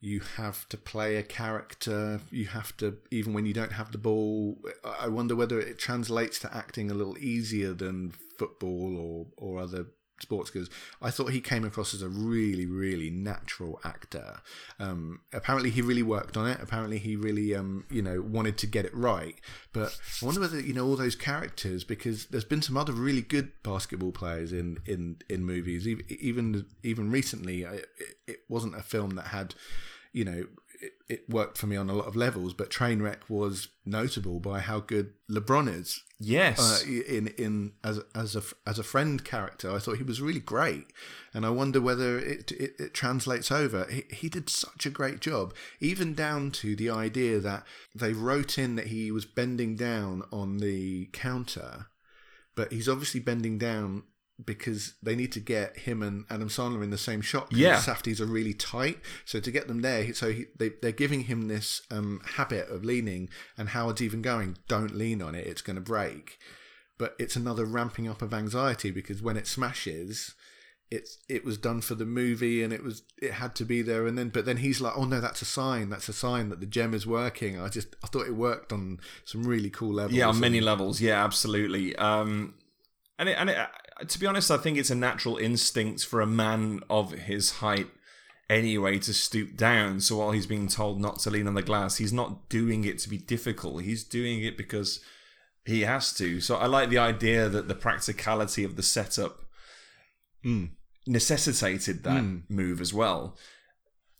You have to play a character. You have to, even when you don't have the ball. I wonder whether it translates to acting a little easier than football or, or other sports because I thought he came across as a really, really natural actor. Um, apparently, he really worked on it. Apparently, he really, um, you know, wanted to get it right. But I wonder whether you know all those characters because there's been some other really good basketball players in in in movies. Even even even recently, it, it wasn't a film that had, you know. It, it worked for me on a lot of levels. But Trainwreck was notable by how good LeBron is Yes. uh, in in as as a as a friend character. I thought he was really great, and I wonder whether it it, it translates over. He, he did such a great job, even down to the idea that they wrote in that he was bending down on the counter, but he's obviously bending down because they need to get him and Adam Sandler in the same shot. Yeah. the Safdies are really tight, so to get them there, so he, they they're giving him this um, habit of leaning, and Howard's even going, "Don't lean on it; it's going to break." But it's another ramping up of anxiety because when it smashes, it's it was done for the movie and it was it had to be there and then but then he's like oh no that's a sign that's a sign that the gem is working i just i thought it worked on some really cool levels Yeah, on many levels. Yeah, absolutely. Um, and it, and it, to be honest, I think it's a natural instinct for a man of his height anyway to stoop down. So while he's being told not to lean on the glass, he's not doing it to be difficult. He's doing it because he has to. So I like the idea that the practicality of the setup Mm. necessitated that move as well.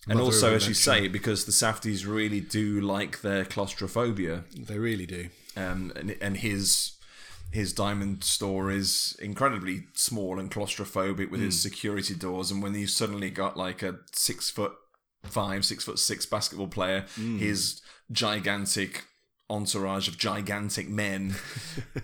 And Mother also, as you say, because the Safdies really do like their claustrophobia they really do um, and, and his his diamond store is incredibly small and claustrophobic with its hmm. security doors. And when you've suddenly got like a six foot five, six foot six basketball player, hmm. his gigantic entourage of gigantic men,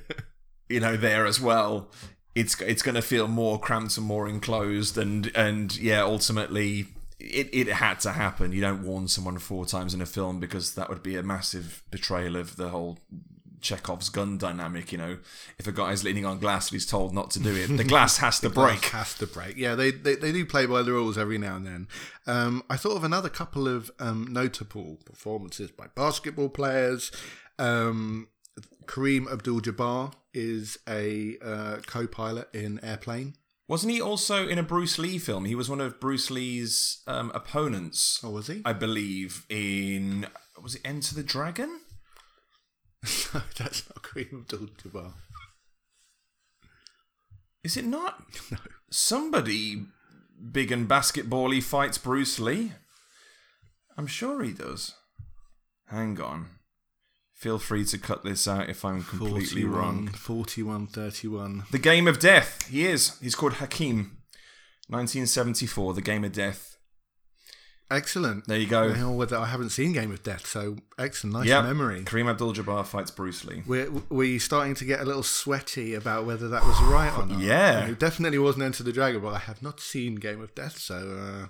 you know, there as well. It's it's going to feel more cramped and more enclosed, and and yeah, ultimately. It, it had to happen. You don't warn someone four times in a film because that would be a massive betrayal of the whole Chekhov's gun dynamic. You know, if a guy's leaning on glass and he's told not to do it, the glass has to break. Has to break. Yeah, they, they they do play by the rules every now and then. Um, I thought of another couple of um, notable performances by basketball players. Um, Kareem Abdul-Jabbar is a uh, co-pilot in Airplane. Wasn't he also in a Bruce Lee film? He was one of Bruce Lee's um, opponents, Oh, was he? I believe. In was it Enter the Dragon? no, that's not Kareem Abdul-Jabbar. Is it not? No. Somebody big and basketball-y fights Bruce Lee. I'm sure he does. Hang on. Feel free to cut this out if I'm completely wrong. 41, 31. The Game of Death. He is. He's called Hakim. 1974, The Game of Death. Excellent. There you go. Well, I haven't seen Game of Death, so excellent, nice Yep. memory. Kareem Abdul-Jabbar fights Bruce Lee. We're we starting to get a little sweaty about whether that was right or not. Yeah. it definitely wasn't Enter the Dragon, but I have not seen Game of Death, so uh,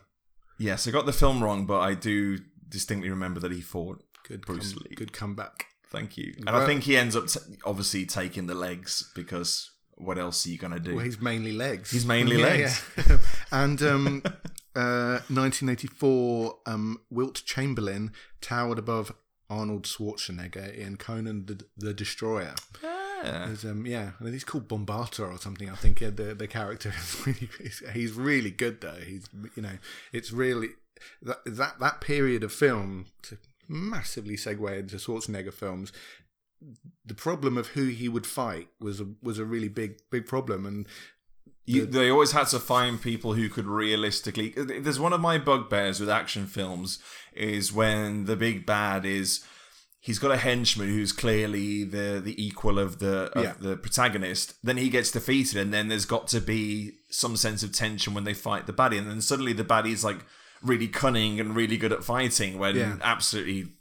Yes, I got the film wrong, but I do distinctly remember that he fought good, Bruce come- Lee. good comeback. Thank you. And I think he ends up t- obviously taking the legs because what else are you going to do? Well, he's mainly legs. He's mainly Yeah, legs. yeah. and um, uh, 1984, um, Wilt Chamberlain towered above Arnold Schwarzenegger in Conan the, the Destroyer. Yeah. Um, yeah, I mean, he's called Bombaata or something. I think uh, the the character is really he's, he's really good though. He's you know it's really that that that period of film to massively segue into Schwarzenegger films. The problem of who he would fight was a, was a really big big problem, and You, they always had to find people who could realistically. There's one of my bugbears with action films is when the big bad is he's got a henchman who's clearly the the equal of the of Yeah. the protagonist. Then he gets defeated, and then there's got to be some sense of tension when they fight the baddie, and then suddenly the baddie's like really cunning and really good at fighting. When Yeah. absolutely.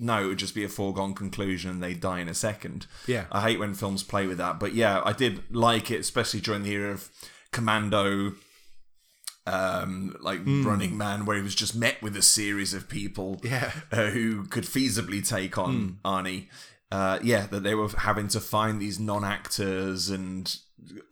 No, it would just be a foregone conclusion and they die in a second. Yeah. I hate when films play with that. But yeah, I did like it, especially during the era of Commando, um, like Running Man, where he was just met with a series of people Yeah. uh, who could feasibly take on Arnie. Uh, yeah, that they were having to find these non-actors and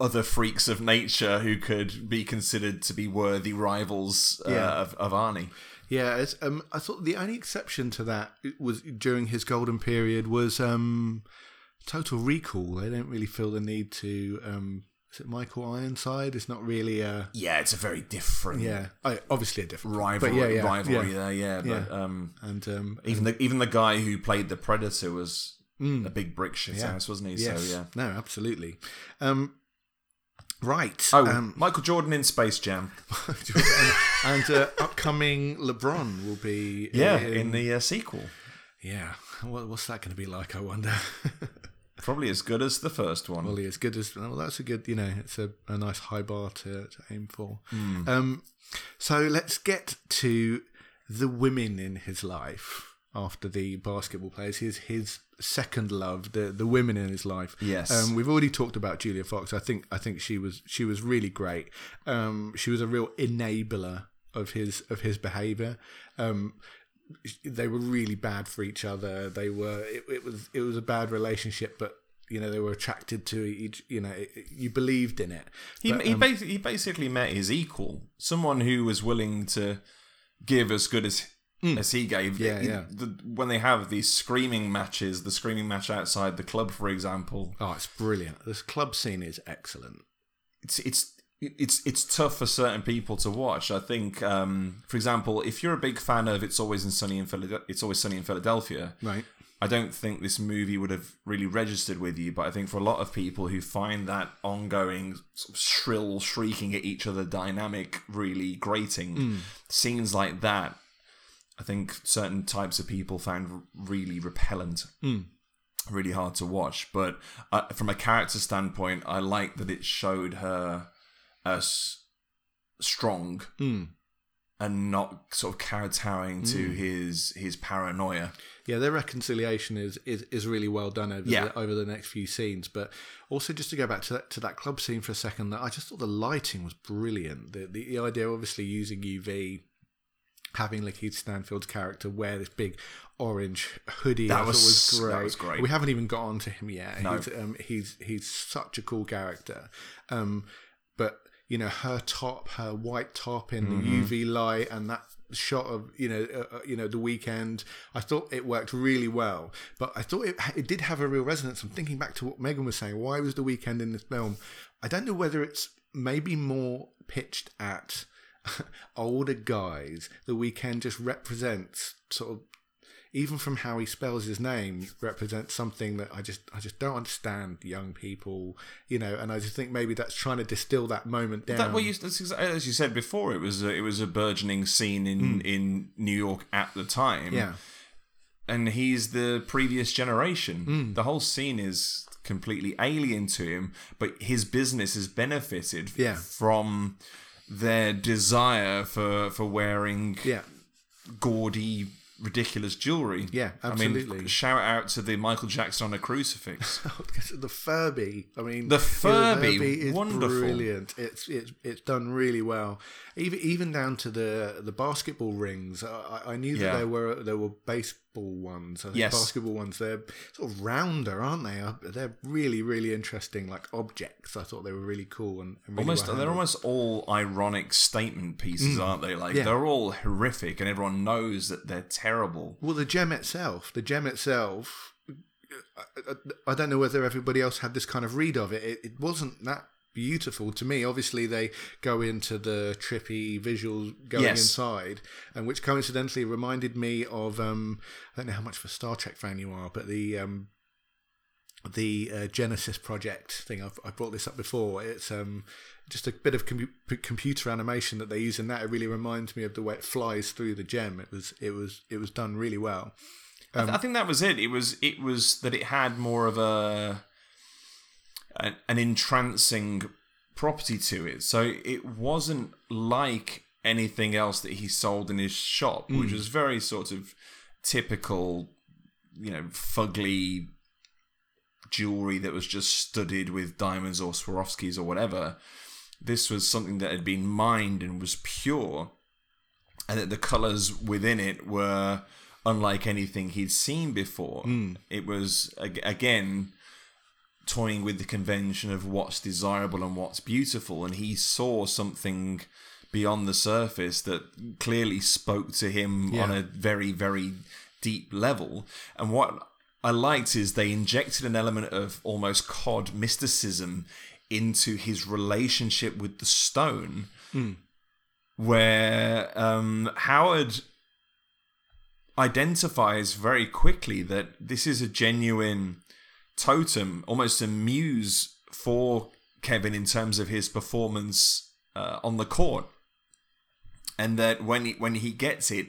other freaks of nature who could be considered to be worthy rivals uh, Yeah. of, of Arnie. Yeah, it's, um, I thought the only exception to that was during his golden period was um, Total Recall. They don't really feel the need to. Um, is it Michael Ironside? It's not really a Yeah, it's a very different yeah. I, obviously a different rivalry, yeah, yeah, rivalry yeah. there. Yeah, but um, And um, Even the even the guy who played the Predator was a big brick shit house, wasn't he? yes, So yeah, no, absolutely. Um, Right. Oh, um, Michael Jordan in Space Jam. and uh, upcoming LeBron will be Yeah, in, in the uh, sequel. yeah. What, what's that going to be like? I wonder. Probably as good as the first one. Probably as good as well. That's a good. You know, it's a, a nice high bar to, to aim for. Hmm. Um, so let's get to the women in his life after the basketball players. His his second love, the the women in his life. Yes. Um, we've already talked about Julia Fox. I think I think she was she was really great. Um, she was a real enabler of his of his behaviour. Um, they were really bad for each other. They were it, it was it was a bad relationship, but you know they were attracted to each. You know, it, you believed in it. He But, he, um, he basically met his equal, someone who was willing to give as good as as he gave. Yeah, He- yeah. The, when they have these screaming matches, the screaming match outside the club, for example, oh, it's brilliant. This club scene is excellent. it's it's it's it's tough for certain people to watch. I think, um, for example, if you're a big fan of "It's Always in Sunny in Philadelphia," "It's Always Sunny in Philadelphia," Right. I don't think this movie would have really registered with you, but I think for a lot of people who find that ongoing sort of shrill shrieking at each other dynamic really grating, scenes like that, I think certain types of people found really repellent, hmm. really hard to watch. But uh, from a character standpoint, I like that it showed her as strong hmm. and not sort of kowtowing to hmm. his his paranoia. Yeah, their reconciliation is is, is really well done over Yeah. the, over the next few scenes. But also, just to go back to that to that club scene for a second, that I just thought the lighting was brilliant. The the, the idea, obviously, using UV, having Lakeith Stanfield's character wear this big orange hoodie, That was- was great. that was great. We haven't even got on to him yet. No. He's, um, he's he's such a cool character. Um, but you know, her top, her white top in Mm-hmm. the UV light, and that shot of you know, uh, uh, you know, the Weeknd. I thought it worked really well, but I thought it it did have a real resonance. I'm thinking back to what Megan was saying. Why was the Weeknd in this film? I don't know whether it's maybe more pitched at older guys. The Weeknd just represents sort of even from how he spells his name represents something that I just I just don't understand young people, you know, and I just think maybe that's trying to distill that moment down. That well, you, that's exa- as you said before, it was a, it was a burgeoning scene in in New York at the time. yeah, and he's the previous generation. Hmm. The whole scene is completely alien to him, but his business has benefited Yeah. from their desire for for wearing yeah, gaudy, ridiculous jewelry. Yeah, I absolutely. mean, shout out to the Michael Jackson on a crucifix. Oh, the Furby. I mean, The Furby, is wonderful. brilliant. It's it's it's done really well. Even even down to the the basketball rings. I, I- I knew that Yeah. there were there were baseball ones. I think Yes. basketball ones. They're sort of rounder, aren't they? Uh, They're really really interesting, like objects. I thought they were really cool and, and really almost, well they're almost all ironic statement pieces, aren't they? Like Mm. Yeah. they're all horrific, and everyone knows that they're terrible. Well, the gem itself, the gem itself, I, I, I don't know whether everybody else had this kind of read of it. It, it wasn't that beautiful to me. Obviously, they go into the trippy visuals going Yes. inside, and which coincidentally reminded me of um, I don't know how much of a Star Trek fan you are, but the um, the uh, Genesis project thing. I've, I brought this up before. It's um, just a bit of com- computer animation that they use in that. It really reminds me of the way it flies through the gem. It was it was it was done really well. I, th- I think that was it. It was it was that it had more of a an, an entrancing property to it. So it wasn't like anything else that he sold in his shop, which hmm. was very sort of typical, you know, fugly jewelry that was just studded with diamonds or Swarovskis or whatever. This was something that had been mined and was pure, and that the colors within it were unlike anything he'd seen before. Hmm. It was again toying with the convention of what's desirable and what's beautiful, and he saw something beyond the surface that clearly spoke to him on a very, very deep level. And what I liked is they injected an element of almost cod mysticism into his relationship with the stone, where um, Howard identifies very quickly that this is a genuine totem, almost a muse for Kevin in terms of his performance uh, on the court, and that when he, when he gets it,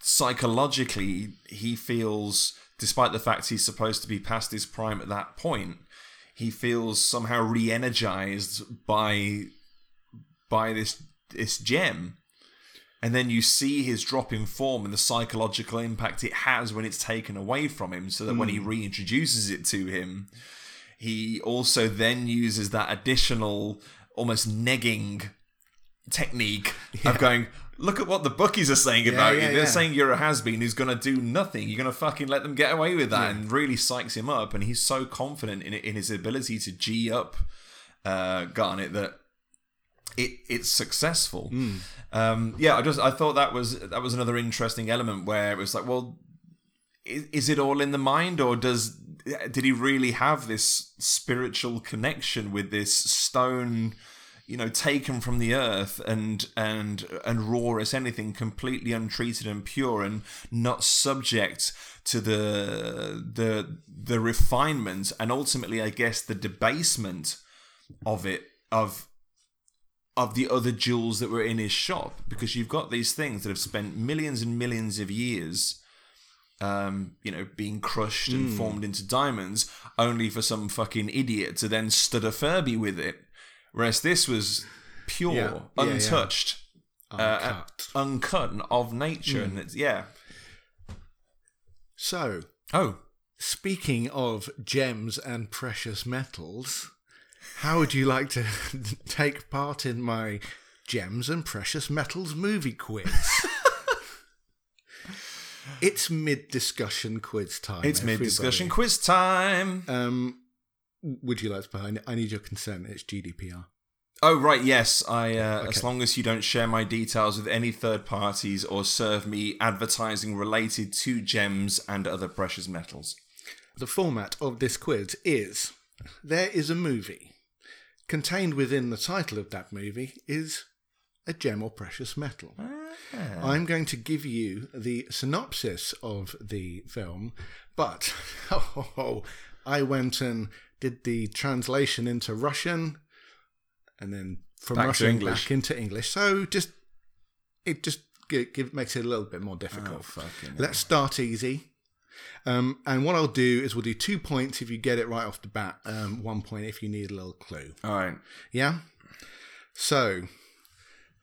psychologically he feels, despite the fact he's supposed to be past his prime at that point, he feels somehow re-energized by by this this gem and then you see his drop in form and the psychological impact it has when it's taken away from him so that when he reintroduces it to him he also then uses that additional almost negging technique of going look at what the bookies are saying about yeah, you. they're yeah. saying you're a has-been who's going to do nothing. You're going to fucking let them get away with that and really psychs him up and he's so confident in, in his ability to g up uh, Garnett that it it's successful. Um, yeah, I just I thought that was that was another interesting element where it was like, well, is, is it all in the mind, or does did he really have this spiritual connection with this stone? You know, taken from the earth and and and raw as anything, completely untreated and pure, and not subject to the the the refinement and ultimately, I guess, the debasement of it of of the other jewels that were in his shop because you've got these things that have spent millions and millions of years um, you know, being crushed and Hmm. formed into diamonds, only for some fucking idiot to then stud a Furby with it. Whereas this was pure, Yeah. Yeah, yeah. untouched, uh, Uncut. uncut, and of nature, and it's yeah. So, Oh, speaking of gems and precious metals, how would you like to take part in my gems and precious metals movie quiz? it's mid discussion quiz time. it's mid discussion quiz time. Um, would you like to I need your consent. It's GDPR. Oh right, yes. I uh, Okay. as long as you don't share my details with any third parties or serve me advertising related to gems and other precious metals. The format of this quiz is there is a movie. Contained within the title of that movie is a gem or precious metal. Ah. I'm going to give you the synopsis of the film, but oh, I went and did the translation into Russian and then from Back Russian English. back into English. So just it just gi- give, makes it a little bit more Oh, difficult. fucking Let's start easy. Um, and what I'll do is we'll do two points if you get it right off the bat, um, one point if you need a little clue. All right. Yeah? So,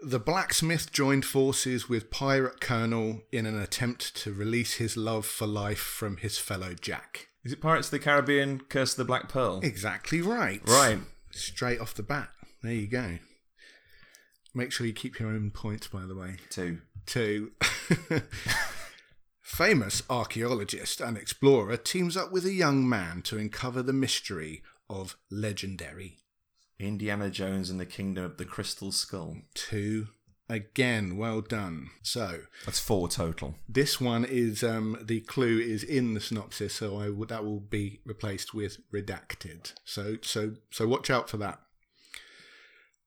the blacksmith joined forces with Pirate Colonel in an attempt to release his love for life from his fellow Jack. Is it Pirates of the Caribbean: Curse of the Black Pearl? Exactly right. Right. Straight off the bat. There you go. Make sure you keep your own points, by the way. Two. Two. Famous archaeologist and explorer teams up with a young man to uncover the mystery of legendary Indiana Jones and the Kingdom of the Crystal Skull. two. Again, well done. So That's four total. this one is um, the clue is in the synopsis, so I would that will be replaced with redacted. So so so watch out for that.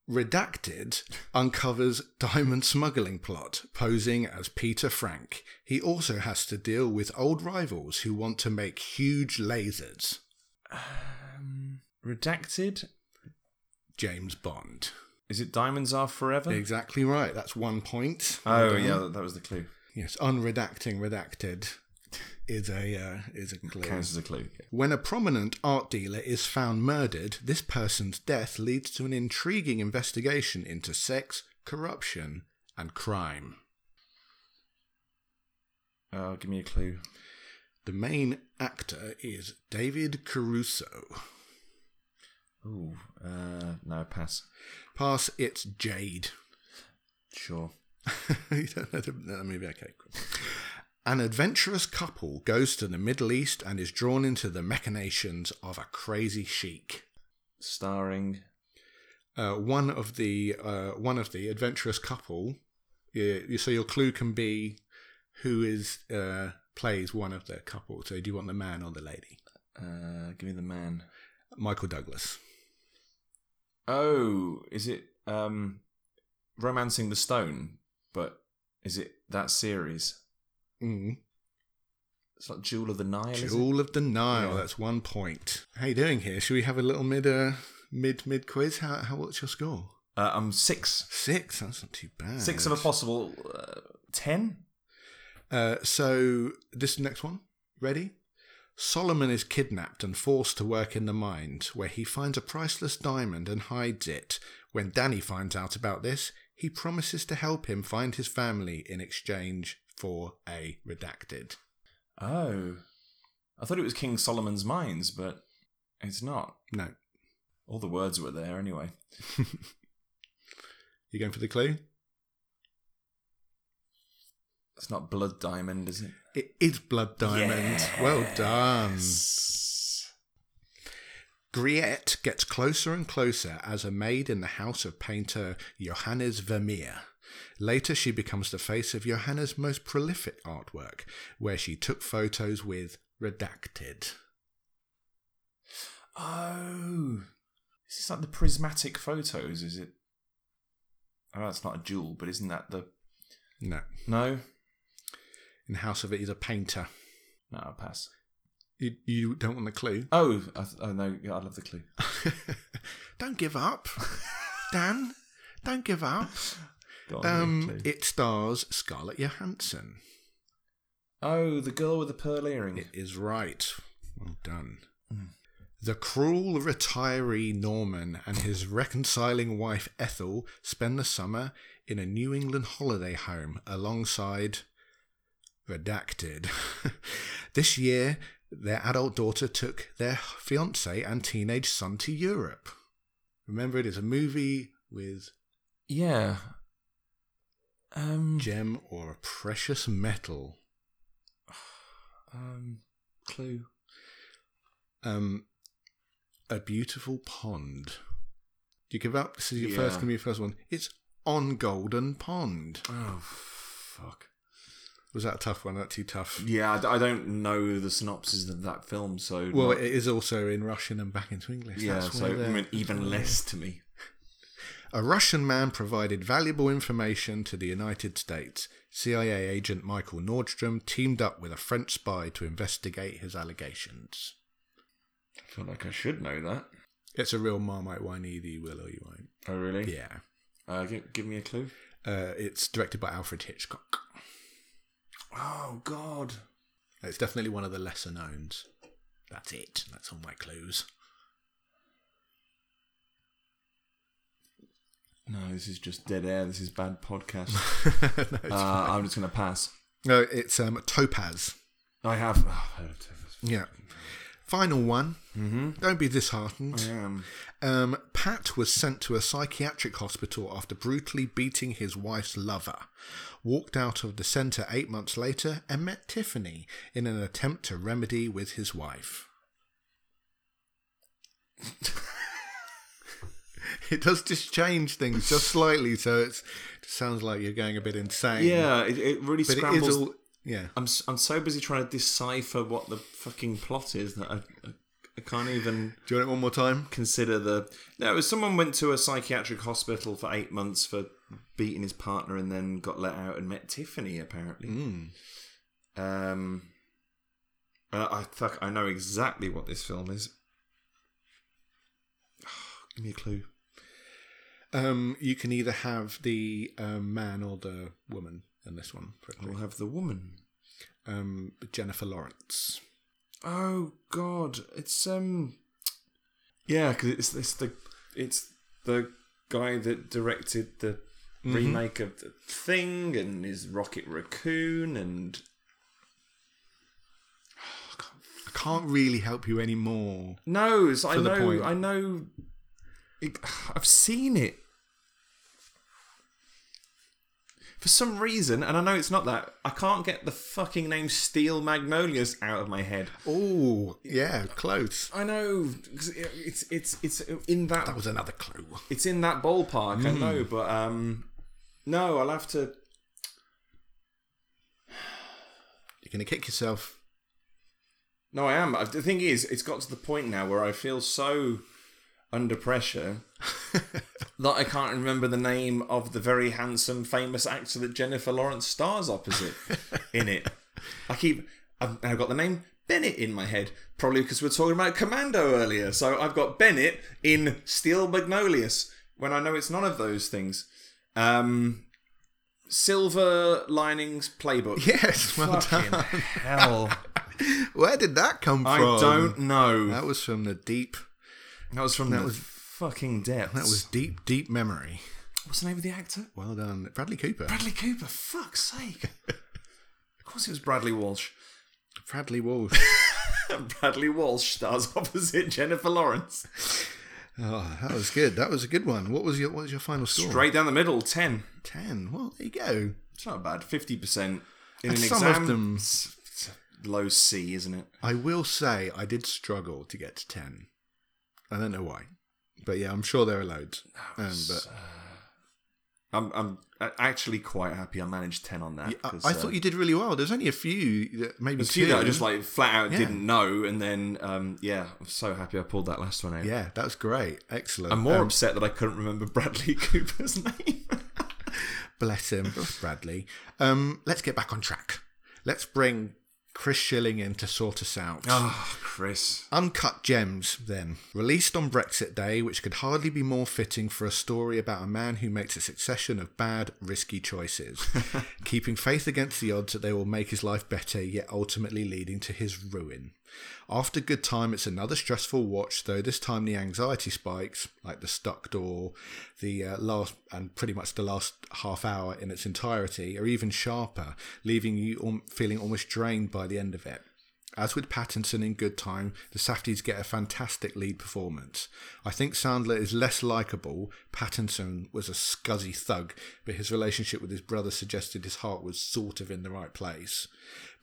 Redacted uncovers diamond smuggling plot, posing as Peter Frank. He also has to deal with old rivals who want to make huge lasers. Um, redacted. James Bond. Is it Diamonds Are Forever? Exactly right. That's one point. Oh yeah, that was the clue. Yes, unredacting redacted is a uh, is a clue. Counts as a clue. When a prominent art dealer is found murdered, this person's death leads to an intriguing investigation into sex, corruption, and crime. Oh, give me a clue. The main actor is David Caruso. Ooh, uh, no, pass. Pass, it's Jade. Sure. you don't know the, that movie? Okay, cool. An adventurous couple goes to the Middle East and is drawn into the machinations of a crazy sheik. Starring. uh, one of the uh, one of the adventurous couple. So your clue can be who is uh, plays one of the couple. So do you want the man or the lady? Uh, give me the man. Michael Douglas. Oh, is it um, Romancing the Stone? But is it that series? Mm. It's like Jewel of the Nile. Jewel of the Nile. Yeah. That's one point. How you doing here? Should we have a little mid uh, mid mid quiz. How how what's your score? Uh, I'm six. Six. That's not too bad. Six of a possible uh, ten. Uh, so this next one. Ready? Solomon is kidnapped and forced to work in the mine, where he finds a priceless diamond and hides it. When Danny finds out about this, he promises to help him find his family in exchange for a redacted. Oh, I thought it was King Solomon's Mines, but it's not. No. All the words were there anyway. You going for the clue? It's not Blood Diamond, is it? It is Blood Diamond. Well done. Griette gets closer and closer as a maid in the house of painter Johannes Vermeer. Later, she becomes the face of Johanna's most prolific artwork, where she took photos with Redacted. Oh, this is this like the prismatic photos? Is it? Oh, that's not a jewel, but isn't that the? No. No, In the house of it, he's a painter. no, I'll pass. You, you don't want the clue? Oh, I, oh no, yeah, I love the clue. don't give up. Dan, don't give up. On, Um, it stars Scarlett Johansson. oh, the girl with the pearl earring. It is right. Well done. Mm. The cruel retiree Norman and his reconciling wife Ethel spend the summer in a New England holiday home alongside Redacted. this year, their adult daughter took their fiance and teenage son to Europe. Remember, it is a movie with yeah. Um. gem or a precious metal. Um. Clue. Um, a beautiful pond. Do you give up? This is your first. Yeah. Gonna be your first one. It's on Golden Pond. Oh fuck. Was that a tough one? That too tough. Yeah, I don't know the synopsis of that film, so Well, not- it is also in Russian and back into English. yeah, That's so where it meant even less to me. A Russian man provided valuable information to the United States. CIA agent Michael Nordstrom teamed up with a French spy to investigate his allegations. I feel like I should know that. It's a real Marmite wine. Either you will or you won't. Oh really? Yeah. Uh, give, give me a clue. Uh, it's directed by Alfred Hitchcock. Oh God. It's definitely one of the lesser knowns. That's it. That's all my clues. No, this is just dead air. This is bad podcast. no, uh, I'm just gonna pass. no, it's um, Topaz. I have. Oh, I've heard of Topaz. Yeah. Final one. Mm-hmm. Don't be disheartened. I am. Um, Pat was sent to a psychiatric hospital after brutally beating his wife's lover. Walked out of the centre eight months later and met Tiffany in an attempt to remedy with his wife. it does just change things just slightly, so it's, it sounds like you're going a bit insane. Yeah, it, it really but scrambles. is all. Yeah. I'm I'm so busy trying to decipher what the fucking plot is that I I, I can't even Do you want it one more time? consider the. No, someone went to a psychiatric hospital for eight months for beating his partner and then got let out and met Tiffany apparently. Mm. Um, uh, I fuck, I know exactly what this film is. Give me a clue. Um, you can either have the um, man or the woman in this one. We'll have the woman. Um, Jennifer Lawrence. Oh God, it's um, yeah, because it's it's the it's the guy that directed the remake of the Thing and his Rocket Raccoon and I can't really help you anymore. no, I know. I know, it, I've seen it. For some reason, and I know it's not that, I can't get the fucking name Steel Magnolias out of my head. Oh, yeah, close. I know it's it's it's in that That was another clue. it's in that ballpark. I know, but um, no, I'll have to. You're to kick yourself. No, I am. The thing is, it's got to the point now where I feel so under pressure that I can't remember the name of the very handsome, famous actor that Jennifer Lawrence stars opposite in it. I keep. I've now got the name Bennett in my head, probably because we are talking about Commando earlier. So I've got Bennett in Steel Magnolias when I know it's none of those things. Um, Silver Linings Playbook. Yes, well Fucking done. hell. Where did that come from? I don't know. That was from the deep. That was from that was- fucking depths. That was deep, deep memory. what's the name of the actor? Well done, Bradley Cooper. Bradley Cooper. Fuck's sake. of course, it was Bradley Walsh. Bradley Walsh. Bradley Walsh stars opposite Jennifer Lawrence. oh, that was good. That was a good one. What was your What was your final score? Straight down the middle, ten. ten. Well, there you go. It's not bad. Fifty percent in And an some of them- low C, isn't it? I will say I did struggle to get to ten. I don't know why, but yeah, I'm sure there are loads. Um, but I'm I'm actually quite happy I managed ten on that. I, 'cause, I uh, thought you did really well. There's only a few, that maybe a two. few that I just like flat out Yeah. didn't know, and then um, yeah, I'm so happy I pulled that last one out. Yeah, that's great. Excellent. I'm more Um, upset that I couldn't remember Bradley Cooper's name. Bless him, Bless Bradley. Um, let's get back on track. Let's bring Chris Schilling in to sort us out. oh, Chris. Uncut Gems, then. Released on Brexit Day, which could hardly be more fitting for a story about a man who makes a succession of bad, risky choices, keeping faith against the odds that they will make his life better, yet ultimately leading to his ruin. After Good Time, it's another stressful watch, though this time the anxiety spikes, like the stuck door, the uh, last, and pretty much the last half hour in its entirety, are even sharper, leaving you feeling almost drained by the end of it. As with Pattinson in Good Time, the Safdies get a fantastic lead performance. I think Sandler is less likable. Pattinson was a scuzzy thug, but his relationship with his brother suggested his heart was sort of in the right place.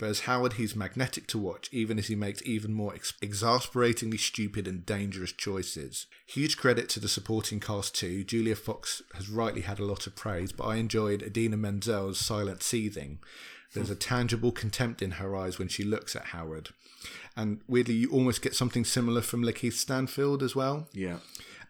But as Howard, he's magnetic to watch, even as he makes even more ex- exasperatingly stupid and dangerous choices. Huge credit to the supporting cast too. Julia Fox has rightly had a lot of praise, but I enjoyed Idina Menzel's silent seething. There's a tangible contempt in her eyes when she looks at Howard. And weirdly, you almost get something similar from Lakeith Stanfield as well. Yeah.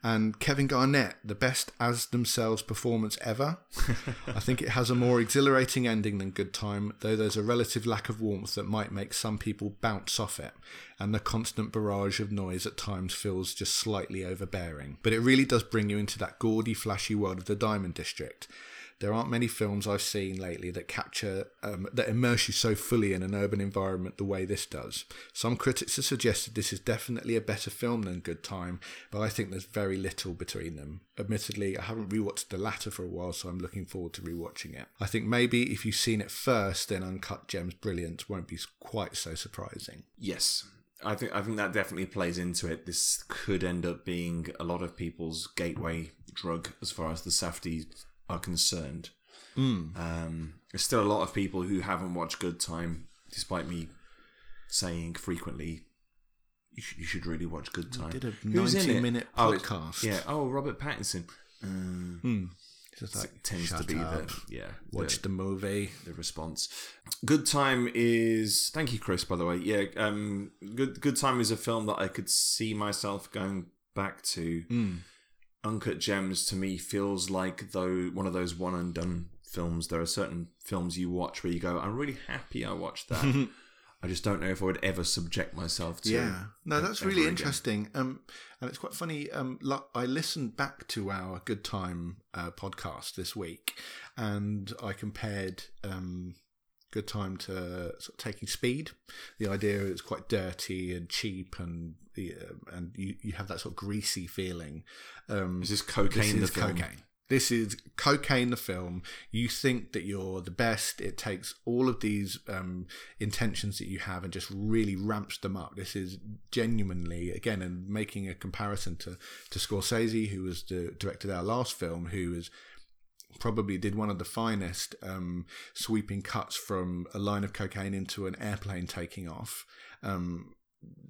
And Kevin Garnett, the best as themselves performance ever. I think it has a more exhilarating ending than Good Time, though there's a relative lack of warmth that might make some people bounce off it. And the constant barrage of noise at times feels just slightly overbearing. But it really does bring you into that gaudy, flashy world of the Diamond District. There aren't many films I've seen lately that capture, um, that immerse you so fully in an urban environment the way this does. Some critics have suggested this is definitely a better film than Good Time, but I think there's very little between them. Admittedly, I haven't rewatched the latter for a while, so I'm looking forward to rewatching it. I think maybe if you've seen it first, then Uncut Gems Brilliant won't be quite so surprising. Yes. I think I think that definitely plays into it. This could end up being a lot of people's gateway drug as far as the Safdies are concerned. Um, there's still a lot of people who haven't watched Good Time, despite me saying frequently, you should, you should really watch Good Time. did a Who's in 90 it? minute Oh, podcast. yeah. Oh, Robert Pattinson. Uh, It's just like, tends to be up, the yeah watch the, the movie. the response. Good Time is thank you, Chris. By the way, yeah. Um, Good Good Time is a film that I could see myself going back to. Mm. Uncut Gems to me feels like though one of those one and done films. There are certain films you watch where you go, "I'm really happy I watched that." I just don't know if I would ever subject myself to. Yeah, no, that's really again. interesting. Um, and it's quite funny. Um, I listened back to our Good Time uh, podcast this week, and I compared um, Good Time to sort of Taking Speed. The idea is quite dirty and cheap, and the uh, and you, you have that sort of greasy feeling. Um, Is this cocaine? this the is film? cocaine. This is cocaine. The film. You think that you're the best. It takes all of these um, intentions that you have and just really ramps them up. This is genuinely again, and making a comparison to to Scorsese, who was the directed our last film, who was probably did one of the finest um, sweeping cuts from a line of cocaine into an airplane taking off. Um,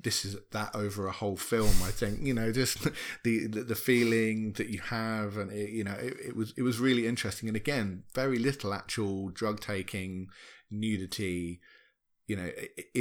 this is that over a whole film. I think you know just the the, feeling that you have, and it, you know it, it was it was really interesting. And again, very little actual drug taking, nudity. You know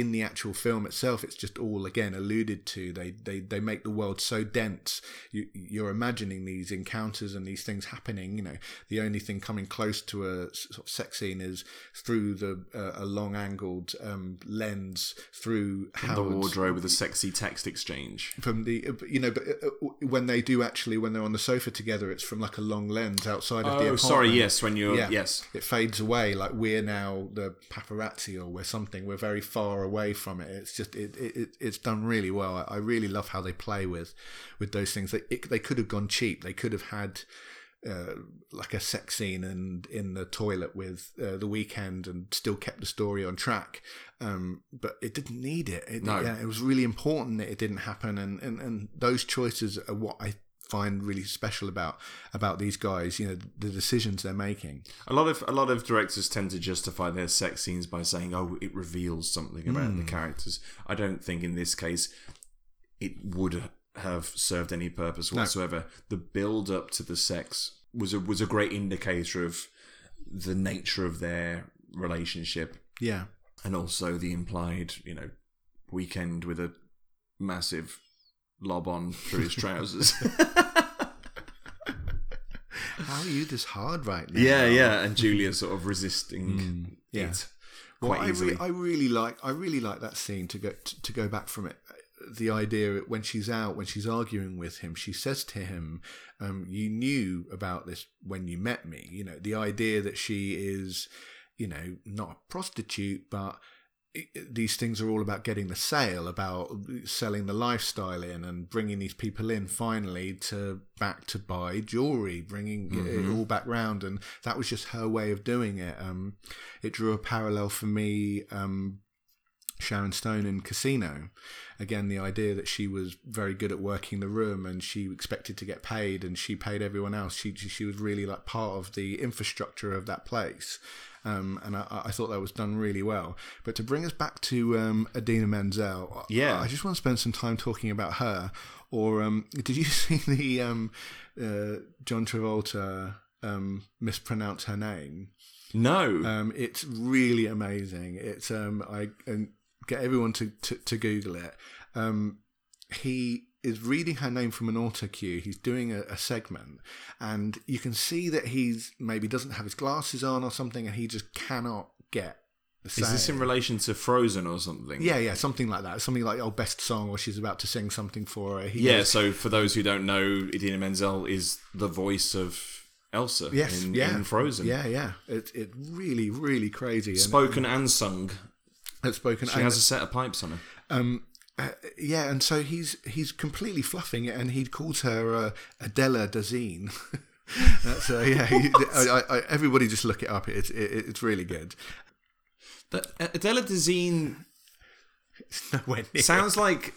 in the actual film itself it's just all again alluded to they they, they make the world so dense you, you're imagining these encounters and these things happening you know the only thing coming close to a sort of sex scene is through the uh, a long angled um, lens through the wardrobe with a sexy text exchange. from the you know but uh, uh, when they do actually when they're on the sofa together it's from like a long lens outside of the Oh, apartment sorry. Yes, when you're Yeah. yes. it fades away like we're now the paparazzi or we're something we're very far away from it. It's just it, it, it it's done really well. I, I really love how they play with with those things. They, it, they could have gone cheap. They could have had uh, like a sex scene and in the toilet with uh, the Weeknd and still kept the story on track. Um, but it didn't need it. It, No. yeah, it was really important that it didn't happen. And, and, and those choices are what I find really special about about these guys you know the decisions they're making A lot of a lot of directors tend to justify their sex scenes by saying, "Oh, it reveals something about Hmm. the characters." I don't think in this case it would have served any purpose whatsoever. The build up to the sex was a was a great indicator of the nature of their relationship yeah and also the implied, you know, weekend with a massive lob on through his trousers. How are you this hard right now? yeah, yeah, and Julia sort of resisting yeah. it Well, quite I, easily. re- I really like I really like that scene to go to, to go back from it. The idea when she's out, when she's arguing with him, she says to him, um, "You knew about this when you met me." You know, the idea that she is, you know, not a prostitute, but i- these things are all about getting the sale, about selling the lifestyle in, and bringing these people in finally to back to buy jewelry, bringing it all back round, and that was just her way of doing it. Um, it drew a parallel for me. Um, Sharon Stone in Casino. Again, the idea that she was very good at working the room and she expected to get paid and she paid everyone else. She she was really like part of the infrastructure of that place. Um, and I, I thought that was done really well. But to bring us back to um, Idina Menzel, Yeah. I, I just want to spend some time talking about her. Or um, did you see the um, uh, John Travolta um, mispronounce her name? no, Um, it's really amazing. It's um, I and get everyone to, to, to Google it. Um, he is reading her name from an auto cue. He's doing a, a segment, and you can see that he's maybe doesn't have his glasses on or something, and he just cannot get the is this in relation to Frozen or something? Yeah, yeah, something like that. Something like oh, best song, or she's about to sing something for her. He Yeah, goes, so for those who don't know, Idina Menzel is the voice of Elsa yes, in, yeah, in Frozen. Yeah, yeah. It's it really, really crazy. And, Spoken and sung. it's spoken. She and- has a set of pipes on her. Um, uh, yeah, and so he's he's completely fluffing it, and he calls her uh, Adela Dazine. That's uh, yeah. He, I, I, everybody just look it up. It's it, it's really good. But uh, Adela Dazeem It's nowhere near. sounds like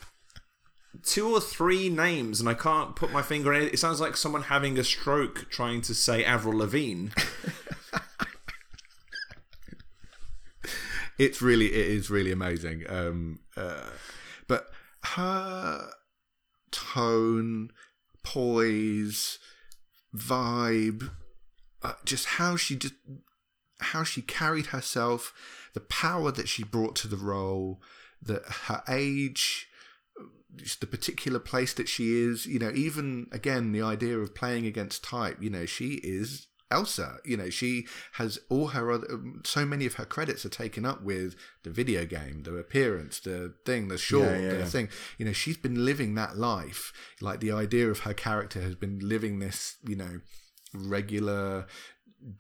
two or three names, and I can't put my finger on it. It sounds like someone having a stroke trying to say Avril Lavigne. it's really it is really amazing. Um, uh, but her tone, poise, vibe, uh, just how she just how she carried herself, the power that she brought to the role, that her age, the particular place that she is, you know, even again the idea of playing against type, you know, she is Elsa. You know, she has all her other, um, so many of her credits are taken up with the video game, the appearance, the thing, the short, Yeah, yeah, the thing. You know, she's been living that life. Like the idea of her character has been living this, you know, regular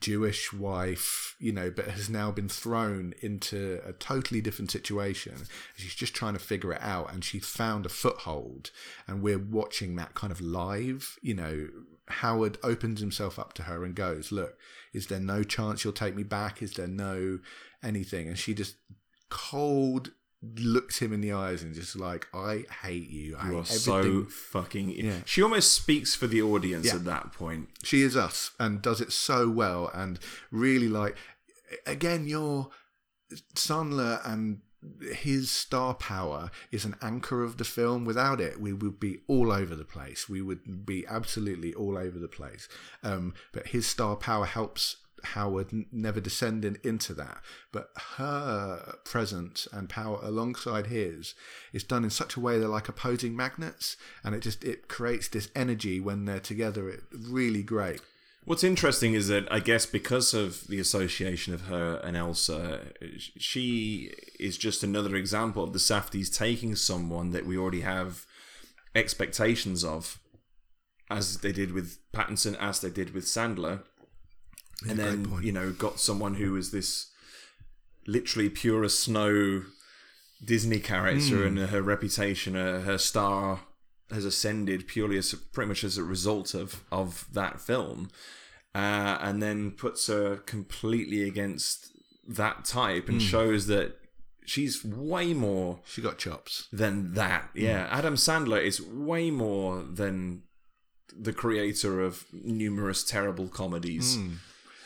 Jewish wife, you know, but has now been thrown into a totally different situation. She's just trying to figure it out, and she's found a foothold. And we're watching that kind of live. You know, Howard opens himself up to her and goes, "Look, is there no chance you'll take me back? Is there no anything?" And she just cold looks him in the eyes and just like, "I hate you. I You hate are so fucking. Yeah. She almost speaks for the audience Yeah. at that point. she is us and does it so well and really like again your Sandler and his star power is an anchor of the film without it we would be all over the place we would be absolutely all over the place um, but his star power helps Howard never descending into that. But her presence and power alongside his is done in such a way they're like opposing magnets, and it just it creates this energy when they're together. It really great. What's interesting is that I guess because of the association of her and Elsa, she is just another example of the Safdies taking someone that we already have expectations of, as they did with Pattinson, as they did with Sandler, and then you know got someone who was this literally pure as snow Disney character, and her reputation, uh, her star has ascended purely as pretty much as a result of of that film, uh, and then puts her completely against that type and shows that she's way more She got chops. than that. Yeah, Adam Sandler is way more than the creator of numerous terrible comedies.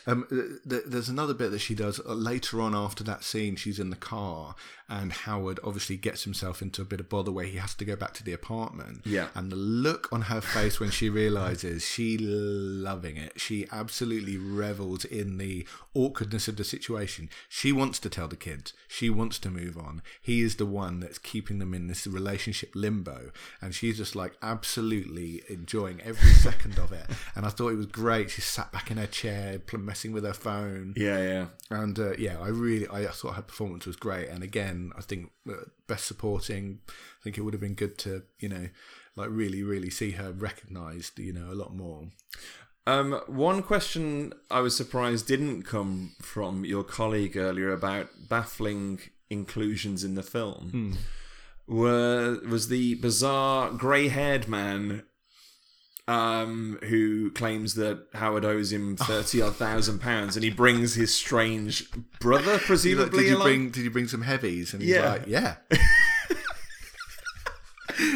Um, th- th- there's another bit that she does uh, later on after that scene. She's in the car, and Howard obviously gets himself into a bit of bother where he has to go back to the apartment. Yeah. And the look on her face when she realizes she loving it. She absolutely revels in the awkwardness of the situation. She wants to tell the kids. She wants to move on. He is the one that's keeping them in this relationship limbo, and she's just like absolutely enjoying every second of it. And I thought it was great. She sat back in her chair, messing with her phone. Yeah, yeah. And uh, yeah, I really, I thought her performance was great. And again, I think uh, best supporting. I think it would have been good to, you know, like really, really see her recognised, you know, a lot more. Um, one question I was surprised didn't come from your colleague earlier about baffling inclusions in the film. Were was the bizarre grey-haired man um, who claims that Howard owes him thirty odd thousand pounds, and he brings his strange brother, presumably. did you bring? Did you bring some heavies? And he's Yeah. like, yeah.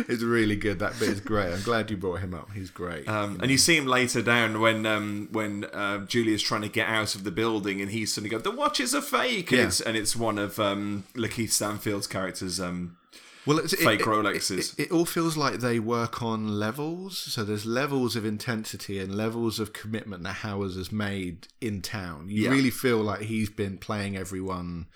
it's really good. That bit is great. I'm glad you brought him up. He's great. Um, and you see him later down when um, when uh, Julia's trying to get out of the building, and he's suddenly going, "The watches are fake," and, Yeah. it's, and it's one of um, Lakeith Stanfield's characters. Um, well, it's, fake it, Rolexes. It, it, all feels like they work on levels. So there's levels of intensity and levels of commitment that Howard has made in town. You Yeah. really feel like he's been playing everyone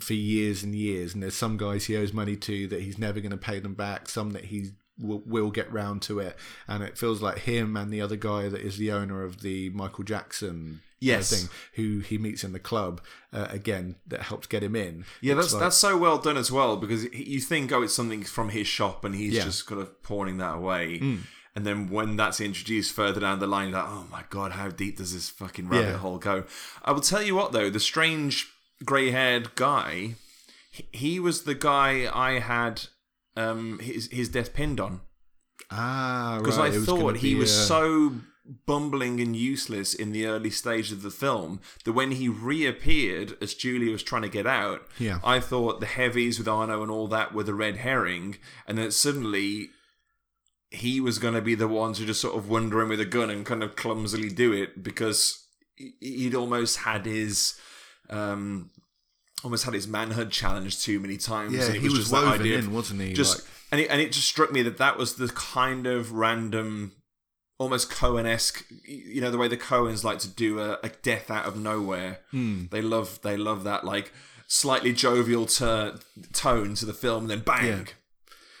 for years and years. And there's some guys he owes money to that he's never going to pay them back. Some that he will, will get round to it. And it feels like him and the other guy that is the owner of the Michael Jackson. Uh, Yes. thing who he meets in the club uh, again that helps get him in yeah, that's like- that's so well done as well because you think, oh, it's something from his shop, and he's Yeah. Mm. just kind of pawning that away. And then when that's introduced further down the line, you're like, oh my god, how deep does this fucking rabbit Yeah. hole go? I will tell you what though, the strange grey-haired guy, he, he was the guy I had um, his his death pinned on. ah because right, I it was thought he be, was uh, so bumbling and useless in the early stage of the film that when he reappeared as Julia was trying to get out, Yeah. I thought the heavies with Arno and all that were the red herring, and then suddenly he was going to be the one to just sort of wander in with a gun and kind of clumsily do it because he- he'd almost had his. Um, Almost had his manhood challenged too many times. Yeah, he was just that woven idea in, wasn't he? Just Like- and it, and it just struck me that that was the kind of random, almost Coen-esque. You know the way the Coens like to do a, a death out of nowhere. Hmm. They love they love that like slightly jovial tone to the film, and then bang, Yeah.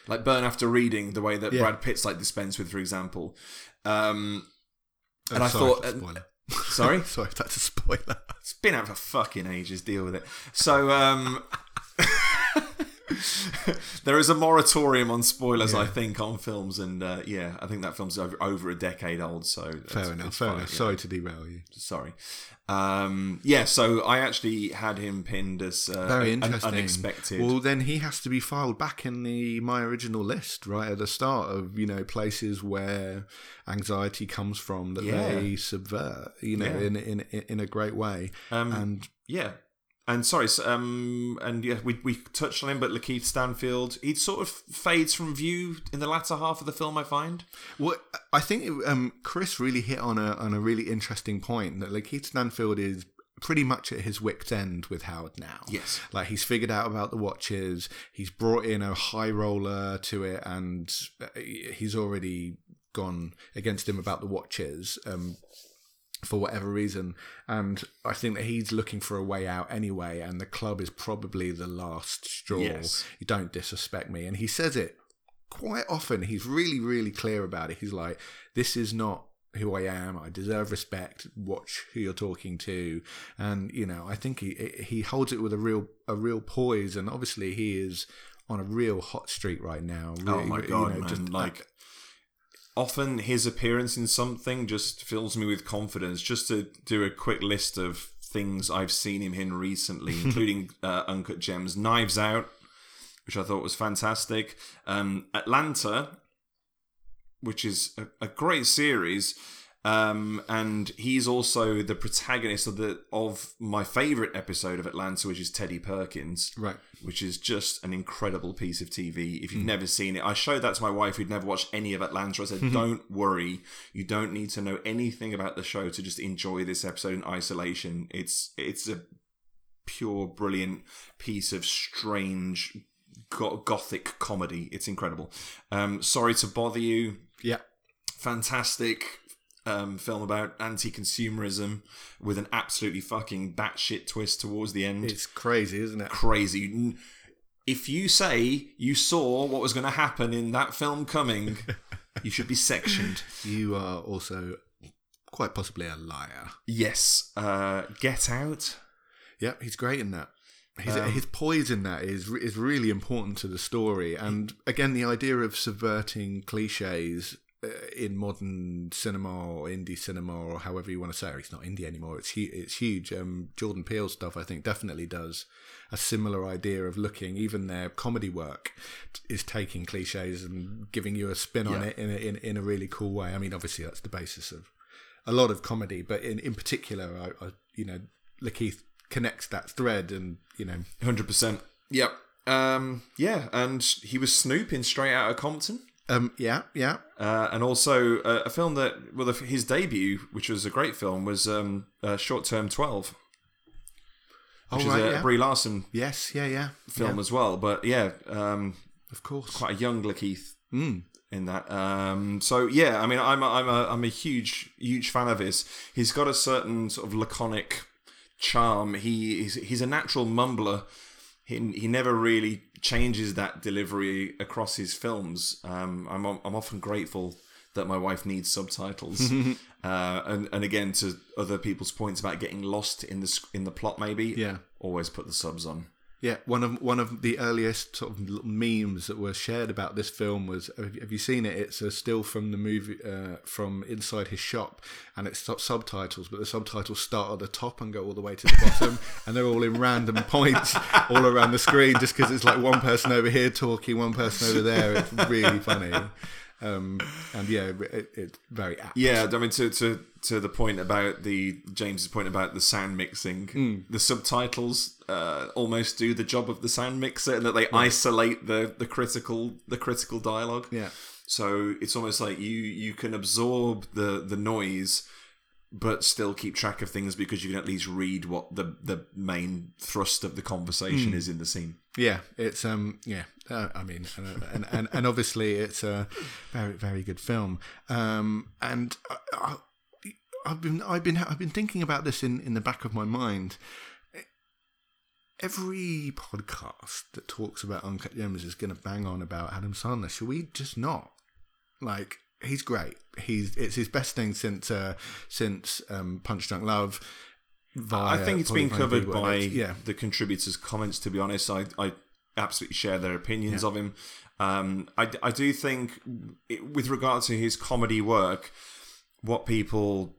like Burn After Reading, the way that Yeah. Brad Pitt's like dispense with, for example. Um, Oh, and I thought- spoiler. sorry, sorry, if that's a spoiler. it's been out for fucking ages. Deal with it. So, um, there is a moratorium on spoilers, I think, on films, and uh, yeah, I think that film's over, over a decade old. So Fair enough. Fair fine, enough. yeah. Sorry to derail you. Sorry. Um, yeah, so I actually had him pinned as uh, Very un- interesting. unexpected. Well, then he has to be filed back in the my original list, right at the start of you know places where anxiety comes from that Yeah. they subvert, you know, Yeah. in, in in a great way. Um, and Yeah. And sorry, so, um, and yeah, we, we touched on him, but Lakeith Stanfield, he sort of fades from view in the latter half of the film. I find. Well, I think um, Chris really hit on a on a really interesting point that Lakeith Stanfield is pretty much at his wit's end with Howard now. Yes. like he's figured out about the watches. He's brought in a high roller to it, and uh, he's already gone against him about the watches. Um, for whatever reason. And I think that he's looking for a way out anyway, and the club is probably the last straw. Yes. You don't disrespect me. And he says it quite often. He's really, really clear about it. He's like, this is not who I am. I deserve respect. Watch who you're talking to, and you know, I think he he holds it with a real a real poise, and obviously he is on a real hot streak right now. Oh my you god, know, man! just- uh, like often his appearance in something just fills me with confidence. Just to do a quick list of things I've seen him in recently, including uh, Uncut Gems, Knives Out, which I thought was fantastic, um, Atlanta, which is a, a great series. Um, and he's also the protagonist of the of my favorite episode of Atlanta, which is Teddy Perkins right. which is just an incredible piece of TV. If you've Hmm. never seen it, I showed that to my wife who'd never watched any of Atlanta. I said, "Don't worry, you don't need to know anything about the show to just enjoy this episode in isolation. It's it's a pure, brilliant piece of strange go- gothic comedy. It's incredible. Um, sorry to bother you. Yeah. Fantastic." Um, film about anti-consumerism with an absolutely fucking batshit twist towards the end It's crazy, isn't it? crazy. If you say you saw what was going to happen in that film coming, you should be sectioned. You are also quite possibly a liar. Yes. Uh, Get Out. Yep, he's great in that. His, Um, his poise in that is is really important to the story, and again, the idea of subverting cliches in modern cinema or indie cinema or however you want to say it. It's not indie anymore. It's hu- it's huge. Um, Jordan Peele stuff, I think, definitely does a similar idea of looking. Even their comedy work is taking cliches and giving you a spin on Yeah. it in a, in in a really cool way. I mean, obviously that's the basis of a lot of comedy, but in in particular, I, I you know, Lakeith connects that thread, and you know, 100%. Yep. Um, yeah, and he was Snoop in Straight Outta Compton. Um, yeah, yeah, Uh, and also uh, a film that, well, the- his debut, which was a great film, was um, uh, Short Term 12, oh which right, is a yeah, Brie Larson yes, yeah, yeah, film yeah, as well. But yeah, um, of course, quite a young Lakeith. mm. in that. Um, so yeah, I mean, I'm a, I'm a I'm a huge huge fan of his. He's got a certain sort of laconic charm. He he's, he's a natural mumbler. He he never really changes that delivery across his films. Um, I'm I'm often grateful that my wife needs subtitles. uh, and and again to other people's points about getting lost in the in the plot, maybe Yeah. always put the subs on. Yeah, one of one of the earliest sort of memes that were shared about this film was have you- seen it? It's a still from the movie uh, from inside his shop, and it's subtitles, but the subtitles start at the top and go all the way to the bottom, and they're all in random points all around the screen, just because it's like one person over here talking, one person over there. It's really funny, um, and yeah, it, it's very apt. Yeah, I mean to to to the point about the James's point about the sound mixing, Hmm. the subtitles uh, almost do the job of the sound mixer, and that they isolate the the critical the critical dialogue. Yeah. So it's almost like you you can absorb the the noise, but still keep track of things because you can at least read what the the main thrust of the conversation Hmm. is in the scene. Yeah, it's um yeah. Uh, I mean, and, and and and obviously it's a very very good film. Um, and I, I've been I've been I've been thinking about this in in the back of my mind. Every podcast that talks about Uncut Gems is going to bang on about Adam Sandler. Should we just not? Like he's great. He's it's his best thing since uh, since um, Punch Drunk Love. I think it's been covered by yeah the contributors' comments. To be honest, I, I absolutely share their opinions of him. Um, I, I do think, it, with regard to his comedy work, what people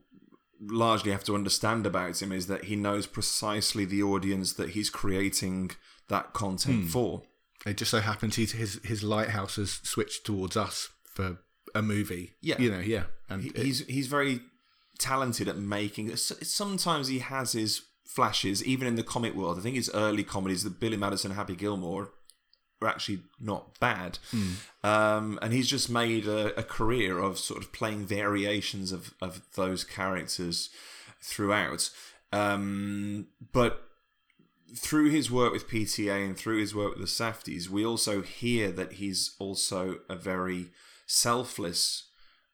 largely have to understand about him is that he knows precisely the audience that he's creating that content Hmm. for. It just so happens he's, his his lighthouse has switched towards us for a movie. Yeah. you know, yeah, and He- it- he's he's very talented at making. Sometimes he has his flashes, even in the comic world. I think his early comedies, the Billy Madison, Happy Gilmore, are actually not bad. Um, and he's just made a, a career of sort of playing variations of of those characters throughout. Um, but through his work with PTA and through his work with the Safdies, we also hear that he's also a very selfless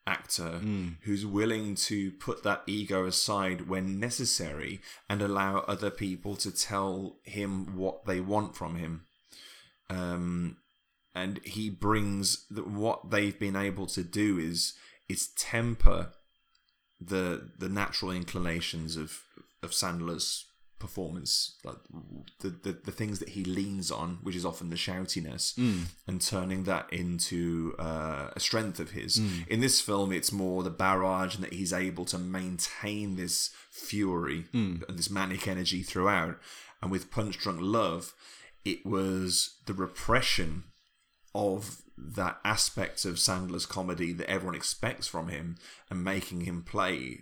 actor who's willing to put that ego aside when necessary and allow other people to tell him what they want from him. Um, and he brings the, what they've been able to do is is temper the the natural inclinations of of Sandler's performance, like the, the the things that he leans on, which is often the shoutiness, hmm. and turning that into uh, a strength of his. Hmm. In this film, it's more the barrage, and that he's able to maintain this fury hmm. and this manic energy throughout. And with Punch Drunk Love, it was the repression of that aspect of Sandler's comedy that everyone expects from him and making him play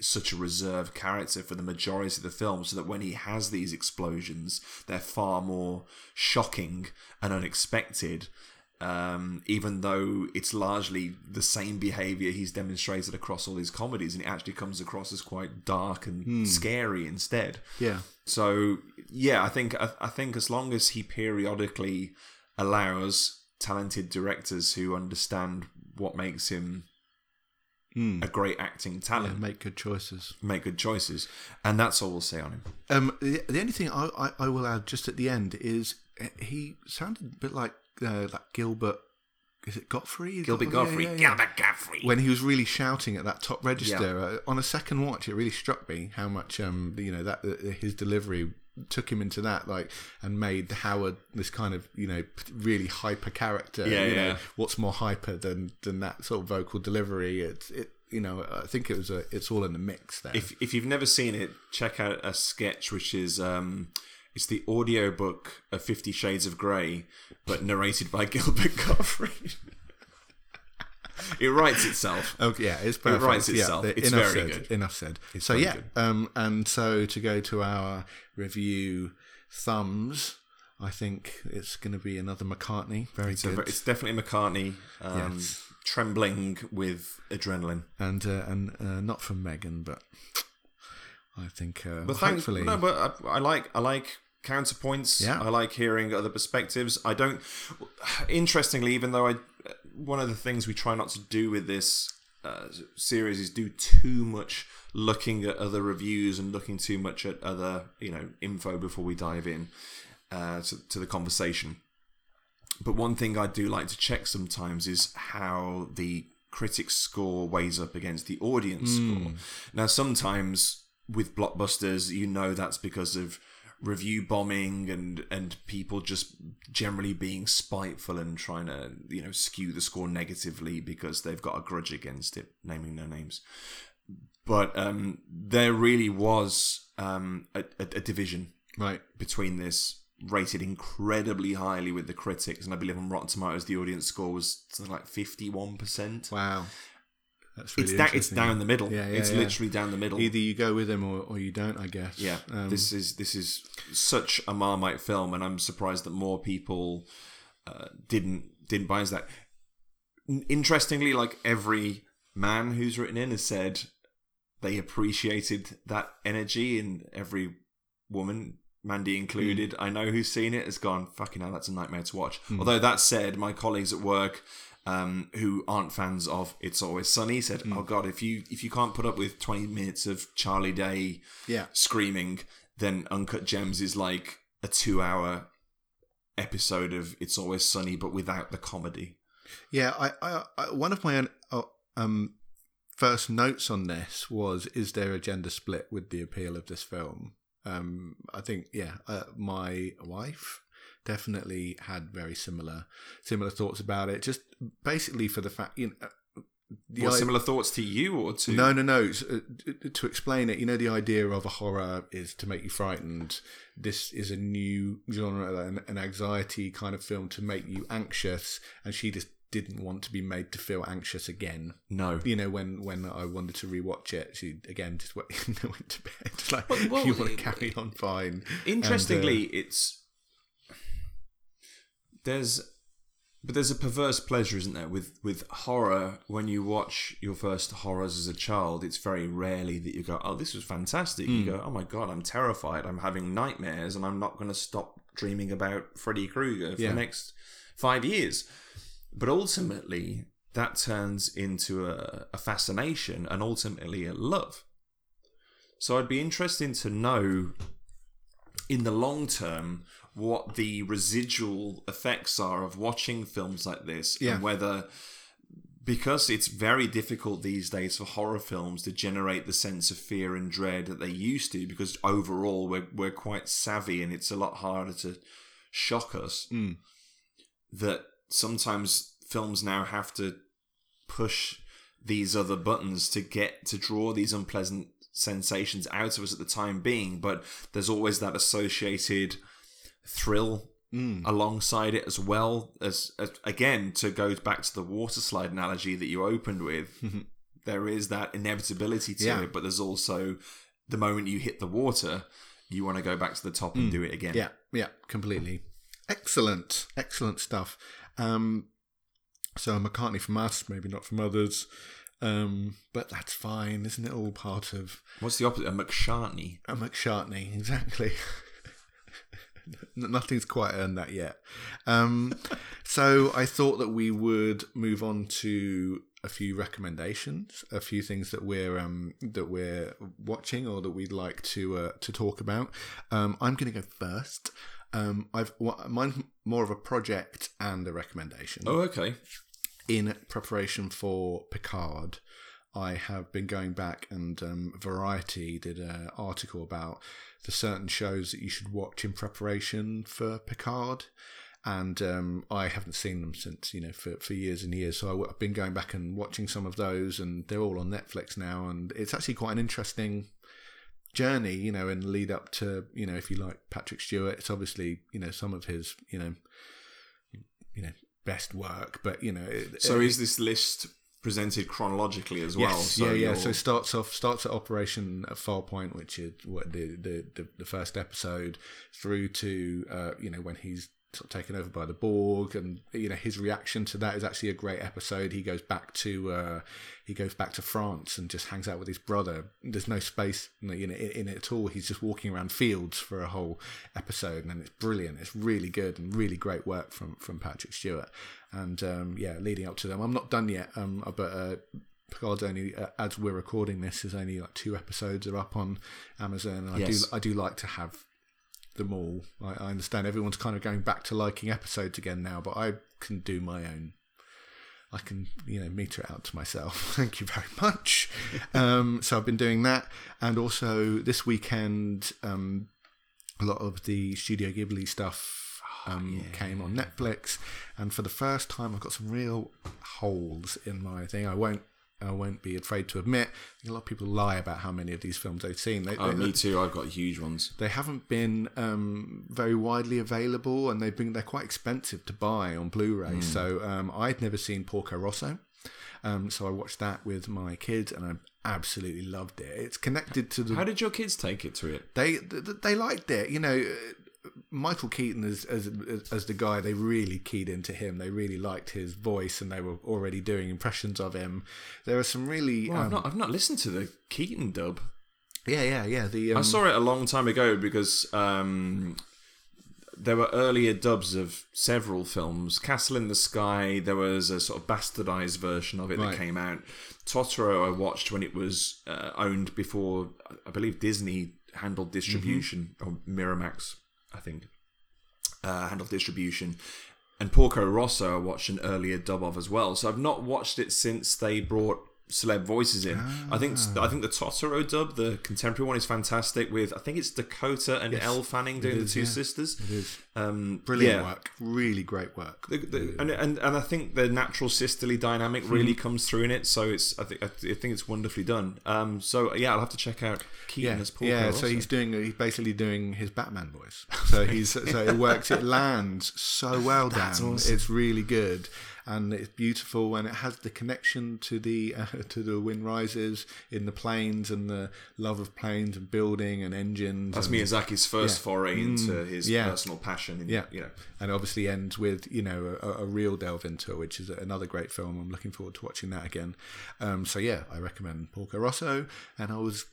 such a reserved character for the majority of the film so that when he has these explosions they're far more shocking and unexpected um, even though it's largely the same behavior he's demonstrated across all his comedies and it actually comes across as quite dark and scary instead Yeah. so yeah, I think I, I think as long as he periodically allows talented directors who understand what makes him a great acting Yeah, talent make good choices. make good choices, and that's all we'll say on him. Um, the, the only thing I, I, I will add just at the end is uh, he sounded a bit like uh, like Gilbert. Is it Godfrey? Gilbert Yeah, Godfrey, yeah, yeah. Gilbert Godfrey. When he was really shouting at that top register uh, on a second watch, it really struck me how much um you know that uh, his delivery took him into that like and made Howard this kind of you know really hyper character. Yeah, you know, what's more hyper than than that sort of vocal delivery? It's it you know I think it was a it's all in the mix there. if if you've never seen it, check out a sketch which is um, it's the audiobook of Fifty Shades of Grey, but narrated by Gilbert Godfrey. it writes itself. Okay, yeah, it's perfect. It writes itself. the- It's enough very said, good. Enough said. so yeah, um, and so to go to our review thumbs, I think it's going to be another McCartney. Very So good. it's definitely McCartney um, Yes. trembling with adrenaline. and uh, and uh, not from Megan, but I think uh, But thank, hopefully no, but I, I like I like counterpoints. Yeah. I like hearing other perspectives. I don't. Interestingly, even though I, one of the things we try not to do with this uh, series is do too much looking at other reviews and looking too much at other you know info before we dive in uh, to, to the conversation. But one thing I do like to check sometimes is how the critics score weighs up against the audience score. Now, sometimes with blockbusters, you know that's because of review bombing and and people just generally being spiteful and trying to you know skew the score negatively because they've got a grudge against it naming no names. But um there really was um a, a, a division right. between this rated incredibly highly with the critics and i believe on rotten tomatoes the audience score was something like 51% Wow, that's really it's, da- it's down the middle. Yeah, yeah, it's yeah. literally down the middle. Either you go with him or, or you don't, I guess. yeah Um, this is this is such a marmite film and i'm surprised that more people uh, didn't didn't buy into that. Interestingly like every man who's written in has said they appreciated that energy and every woman mandy included. Hmm. i know who's seen it has gone fucking hell that's a nightmare to watch. Although that said my colleagues at work um, who aren't fans of It's Always Sunny said, Hmm. "Oh God, if you if you can't put up with twenty minutes of Charlie Day yeah. screaming, then Uncut Gems is like a two hour episode of It's Always Sunny, but without the comedy. Yeah, I, I, I one of my uh, um first notes on this was: is there a gender split with the appeal of this film? Um, I think yeah, uh, my wife definitely had very similar similar thoughts about it. Just basically for the fact you know. I- similar thoughts to you or to no, no, no. Uh, To explain it, you know, the idea of a horror is to make you frightened. This is a new genre, an, an anxiety kind of film to make you anxious, and she just didn't want to be made to feel anxious again. no? You know, when when I wanted to rewatch it, she again just went, went to bed. Like Well, well, you want to carry on fine. Interestingly, it's there's but there's a perverse pleasure, isn't there, with with horror? When you watch your first horrors as a child, it's very rarely that you go, "Oh, this was fantastic." You hmm. go, "Oh my god, I'm terrified. I'm having nightmares, and I'm not going to stop dreaming about Freddy Krueger for Yeah. the next five years." But ultimately, that turns into a, a fascination and ultimately a love. So I'd be interested to know in the long term what the residual effects are of watching films like this Yeah. and whether because it's very difficult these days for horror films to generate the sense of fear and dread that they used to because overall we're, we're quite savvy and it's a lot harder to shock us Mm. that sometimes films now have to push these other buttons to get to draw these unpleasant sensations out of us at the time being but there's always that associated thrill alongside it as well as, as again to go back to the water slide analogy that you opened with there is that inevitability to Yeah. it but there's also the moment you hit the water you want to go back to the top and do it again Yeah, yeah, completely. Excellent, excellent stuff. Um, so McCartney from us, maybe not from others, um, but that's fine, isn't it? All part of what's the opposite of mcshartney a McShartney, exactly. Nothing's quite earned that yet. Um, so I thought that we would move on to a few recommendations, a few things that we're um, that we're watching or that we'd like to uh, to talk about. Um, I'm going to go first. Um, I've mine's more of a project and a recommendation oh okay in preparation for Picard, I have been going back and um, Variety did an article about the certain shows that you should watch in preparation for Picard. And um, I haven't seen them since, you know, for, for years and years. So I've been going back and watching some of those, and they're all on Netflix now. And it's actually quite an interesting journey, you know, and lead up to, you know, if you like Patrick Stewart, it's obviously, you know, some of his, you know, you know, best work. But you know, it, So it- is this list presented chronologically as well? Yes, So yeah, yeah. you're- So it starts off starts at Operation Farpoint, which is what the the, the, the first episode, through to uh, you know when he's sort of taken over by the Borg, and you know his reaction to that is actually a great episode. He goes back to uh, he goes back to France and just hangs out with his brother. There's no space you know, in it, in it at all. He's just walking around fields for a whole episode, and it's brilliant. It's really good and really great work from from Patrick Stewart. And um, yeah, leading up to them, I'm not done yet, um, but. Uh, Picard's only, uh, as we're recording this, is only like two episodes are up on Amazon. And I Yes. do, I do like to have them all. I, I understand everyone's kind of going back to liking episodes again now, but I can do my own. I can, you know, meter it out to myself. Thank you very much. um, so I've been doing that, and also this weekend, um, a lot of the Studio Ghibli stuff um, came on Netflix, and for the first time, I've got some real holes in my thing. I won't. I won't be afraid to admit. A lot of people lie about how many of these films they've seen. They, Oh, they- me too. I've got huge ones. they haven't been um, very widely available, and they've been they're quite expensive to buy on Blu-ray. So um, I'd never seen Porco Rosso, um, so I watched that with my kids, and I absolutely loved it. It's connected to the How did your kids take it to it? they th- th- they liked it. You know, uh, Michael Keaton as, as as the guy, they really keyed into him. They really liked his voice, and they were already doing impressions of him. There are some really Well, I've um, not. I've not listened to the Keaton dub. yeah yeah yeah the um, I saw it a long time ago because um, there were earlier dubs of several films. Castle in the Sky. There was a sort of bastardized version of it Right. that came out. Totoro, I watched when it was uh, owned before. I believe Disney handled distribution or Miramax, I think, uh, handled distribution. And Porco Rosso, I watched an earlier dub of as well. So I've not watched it since they brought celeb voices in. I think I think the Totoro dub, the contemporary one, is fantastic. With I think it's Dakota and Elle Fanning doing is, the two yeah. sisters. It is Um, brilliant yeah. work, really great work. The, the, and, and and I think the natural sisterly dynamic really comes through in it. So it's I think I think it's wonderfully done. Um, so yeah, I'll have to check out Keaton Yeah, as Paul. yeah. So he's doing he's basically doing his Batman voice. So he's so it works. It lands so well, Dan. awesome. It's really good and it's beautiful and it has the connection to the uh, to the Wind Rises in the planes and the love of planes and building and engines. that's and, Miyazaki's first foray into his yeah. personal passion. In, Yeah. you know. and obviously ends with you know a, a real delve into it, which is another great film. I'm looking forward to watching that again. Um, so yeah, I recommend Porco Rosso. And I was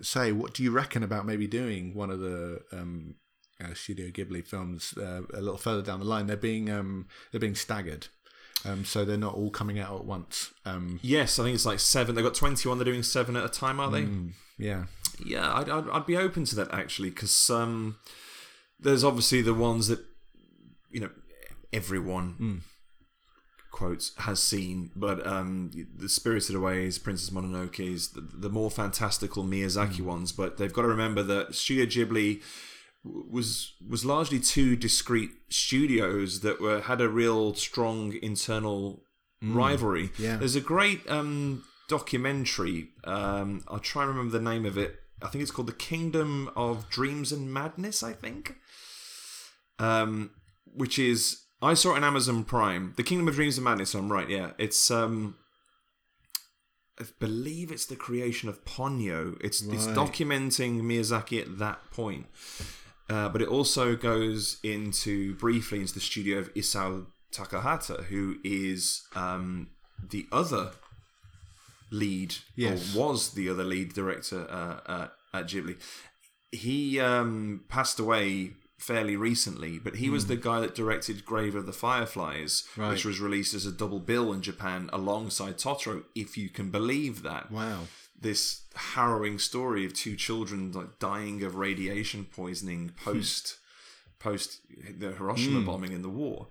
say, what do you reckon about maybe doing one of the um, uh, Studio Ghibli films uh, a little further down the line? They're being um, they're being staggered. Um, so they're not all coming out at once. Um, Yes, I think it's like seven. They've got 21. They're doing seven at a time, are they? mm, yeah. Yeah, I'd, I'd, I'd be open to that actually, because um, there's obviously the ones that you know everyone quotes has seen, but um, the Spirited Away is Princess Mononoke's, the, the more fantastical Miyazaki ones. But they've got to remember that Studio Ghibli was was largely two discrete studios that were had a real strong internal rivalry. Yeah. There's a great um, documentary. Um, I'll try and remember the name of it. I think it's called The Kingdom of Dreams and Madness. I think, um, which is I saw it on Amazon Prime. The Kingdom of Dreams and Madness. I'm right. Yeah, it's um, I believe it's the creation of Ponyo. It's it's documenting Miyazaki at that point. Uh, but it also goes into briefly into the studio of Isao Takahata, who is um, the other lead, Yes. or was the other lead director uh, uh, at Ghibli. He um, passed away fairly recently, but he was the guy that directed Grave of the Fireflies, Right. which was released as a double bill in Japan alongside Totoro, if you can believe that Wow. This harrowing story of two children like dying of radiation poisoning post post the Hiroshima bombing in the war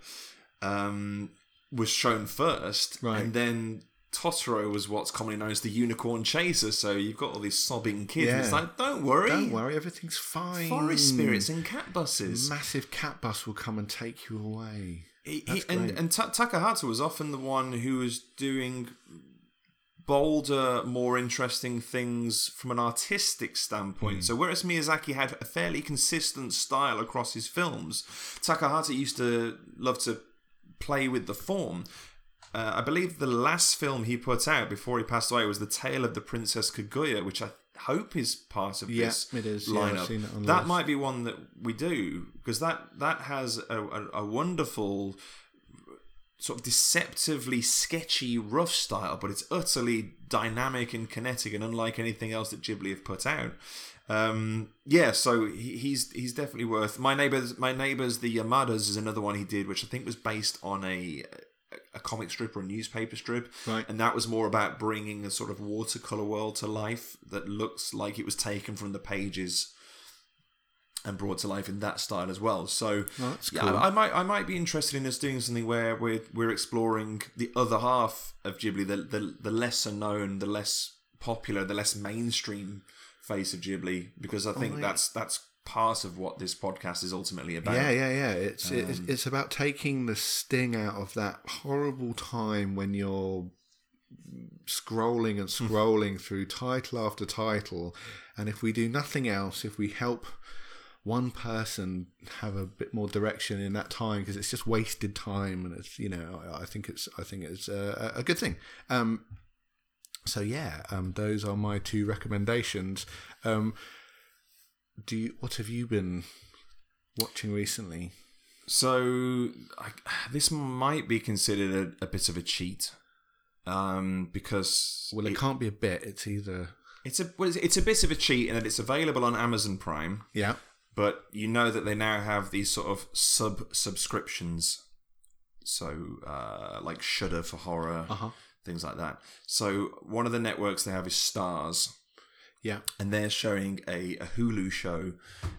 um, was shown first, Right. and then Totoro was what's commonly known as the unicorn chaser. So you've got all these sobbing kids. and It's like, don't worry, Don't worry, everything's fine. forest spirits and cat buses. Massive cat bus will come and take you away. He, he, and and Ta- Takahata was often the one who was doing bolder, more interesting things from an artistic standpoint. So whereas Miyazaki had a fairly consistent style across his films, Takahata used to love to play with the form. Uh, I believe the last film he put out before he passed away was The Tale of the Princess Kaguya, which I hope is part of Yeah, this it is. Lineup. it that list. might be one that we do because that that has a, a, a wonderful sort of deceptively sketchy rough style, but it's utterly dynamic and kinetic and unlike anything else that Ghibli have put out. Um, yeah, so he, he's he's definitely worth. My neighbors, my neighbors, the Yamadas is another one he did, which I think was based on a a comic strip or a newspaper strip, Right. and that was more about bringing a sort of watercolor world to life that looks like it was taken from the pages and brought to life in that style as well. So Oh, yeah, cool. I, I might I might be interested in us doing something where we're we're exploring the other half of Ghibli, the the, the lesser known, the less popular, the less mainstream face of Ghibli, because I think yeah. that's that's part of what this podcast is ultimately about. Yeah, yeah, yeah. It's it's Um, it's about taking the sting out of that horrible time when you're scrolling and Hmm. scrolling through title after title, and if we do nothing else, if we help one person have a bit more direction in that time because it's just wasted time and it's you know I, I think it's I think it's a, a good thing. Um, so yeah, um, those are my two recommendations. Um, do you, what have you been watching recently? So I, this might be considered a, a bit of a cheat, um, because Well, it, it- can't be a bit. It's either it's a well, it's- it's a bit of a cheat in that it's available on Amazon Prime. yeah, but you know that they now have these sort of sub subscriptions. So uh, like shudder for horror uh huh, things like that. So one of the networks they have is Starz. Yeah, and they're showing a, a hulu show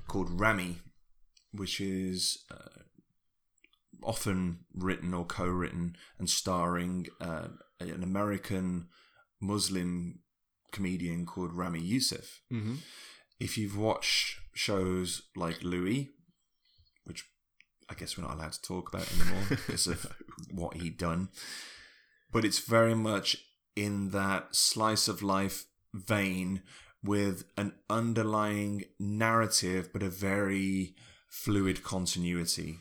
called Ramy which is uh, often written or co-written and starring uh, an american muslim comedian called Ramy Youssef. Mm-hmm. if you've watched shows like Louie, which I guess we're not allowed to talk about anymore because of what he'd done, but it's very much in that slice of life vein with an underlying narrative, but a very fluid continuity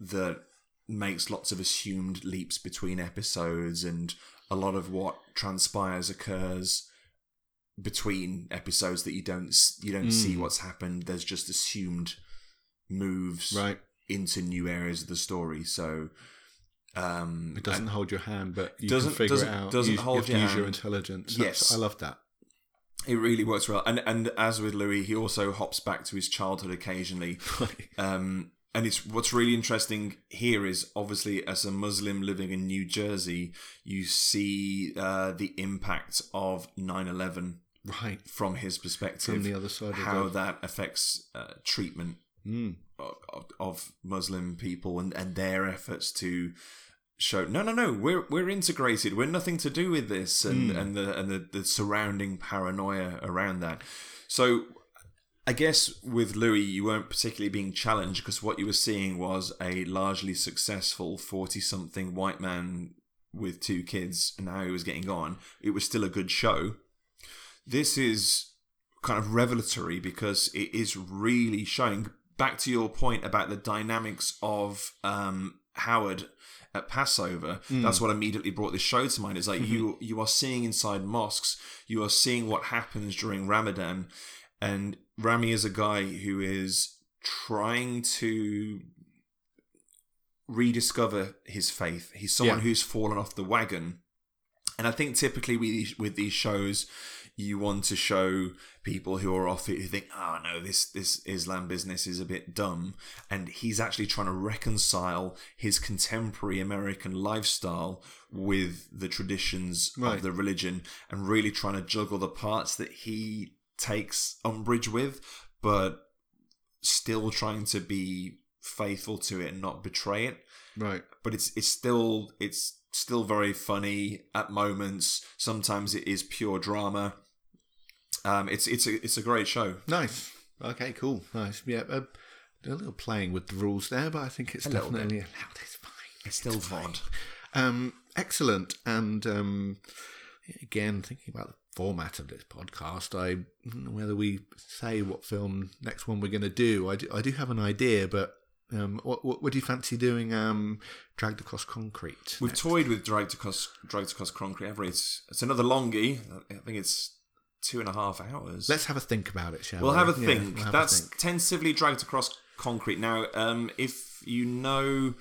that makes lots of assumed leaps between episodes and a lot of what transpires occurs between episodes that you don't you don't see what's happened. There's just assumed moves right. into new areas of the story. So um, It doesn't hold your hand, but you Doesn't- can figure doesn't- it out. doesn't use, hold you your use your hand. intelligence. Yes. That's- I love that. it really works well. And and as with Louie, he also hops back to his childhood occasionally. Um, and it's what's really interesting here is obviously as a Muslim living in New Jersey, you see uh, the impact of 9/11 Right. from his perspective, From the other side of how that affects uh, treatment Mm. of, of, Muslim people and, and their efforts to show no no no we're we're integrated. We're nothing to do with this and and the and the, the surrounding paranoia around that. So I guess with Louie you weren't particularly being challenged because what you were seeing was a largely successful 40 something white man with two kids. And how he was getting on. It was still a good show this is kind of revelatory because it is really showing back to your point about the dynamics of um, Howard at Passover. That's what immediately brought this show to mind. It's like you you are seeing inside mosques, you are seeing what happens during Ramadan, and Ramy is a guy who is trying to rediscover his faith. He's someone Yeah. who's fallen off the wagon. And I think typically with with these shows, you want to show people who are off it who think, oh no, this this Islam business is a bit dumb. And he's actually trying to reconcile his contemporary American lifestyle with the traditions Right. of the religion and really trying to juggle the parts that he takes umbrage with, but still trying to be faithful to it and not betray it Right. but it's it's still it's still very funny at moments. Sometimes it is pure drama. Um, it's it's a it's a great show. Nice. Okay, cool. Nice. Yeah. Uh, a little playing with the rules there, but I think it's little definitely allowed. It's fine. It's still VOD. Um, excellent. And um, again, thinking about the format of this podcast, I whether we say what film next one we're going to do. I do, I do have an idea, but um, what, what would you fancy doing? Um, dragged across concrete. We've next? toyed with dragged across dragged across Concrete. Ever it's it's another longie. I think it's two and a half hours. Let's have a think about it, shall We'll we? have a Yeah, think. we'll have a That's think. tentatively dragged across concrete. Now, um, if you know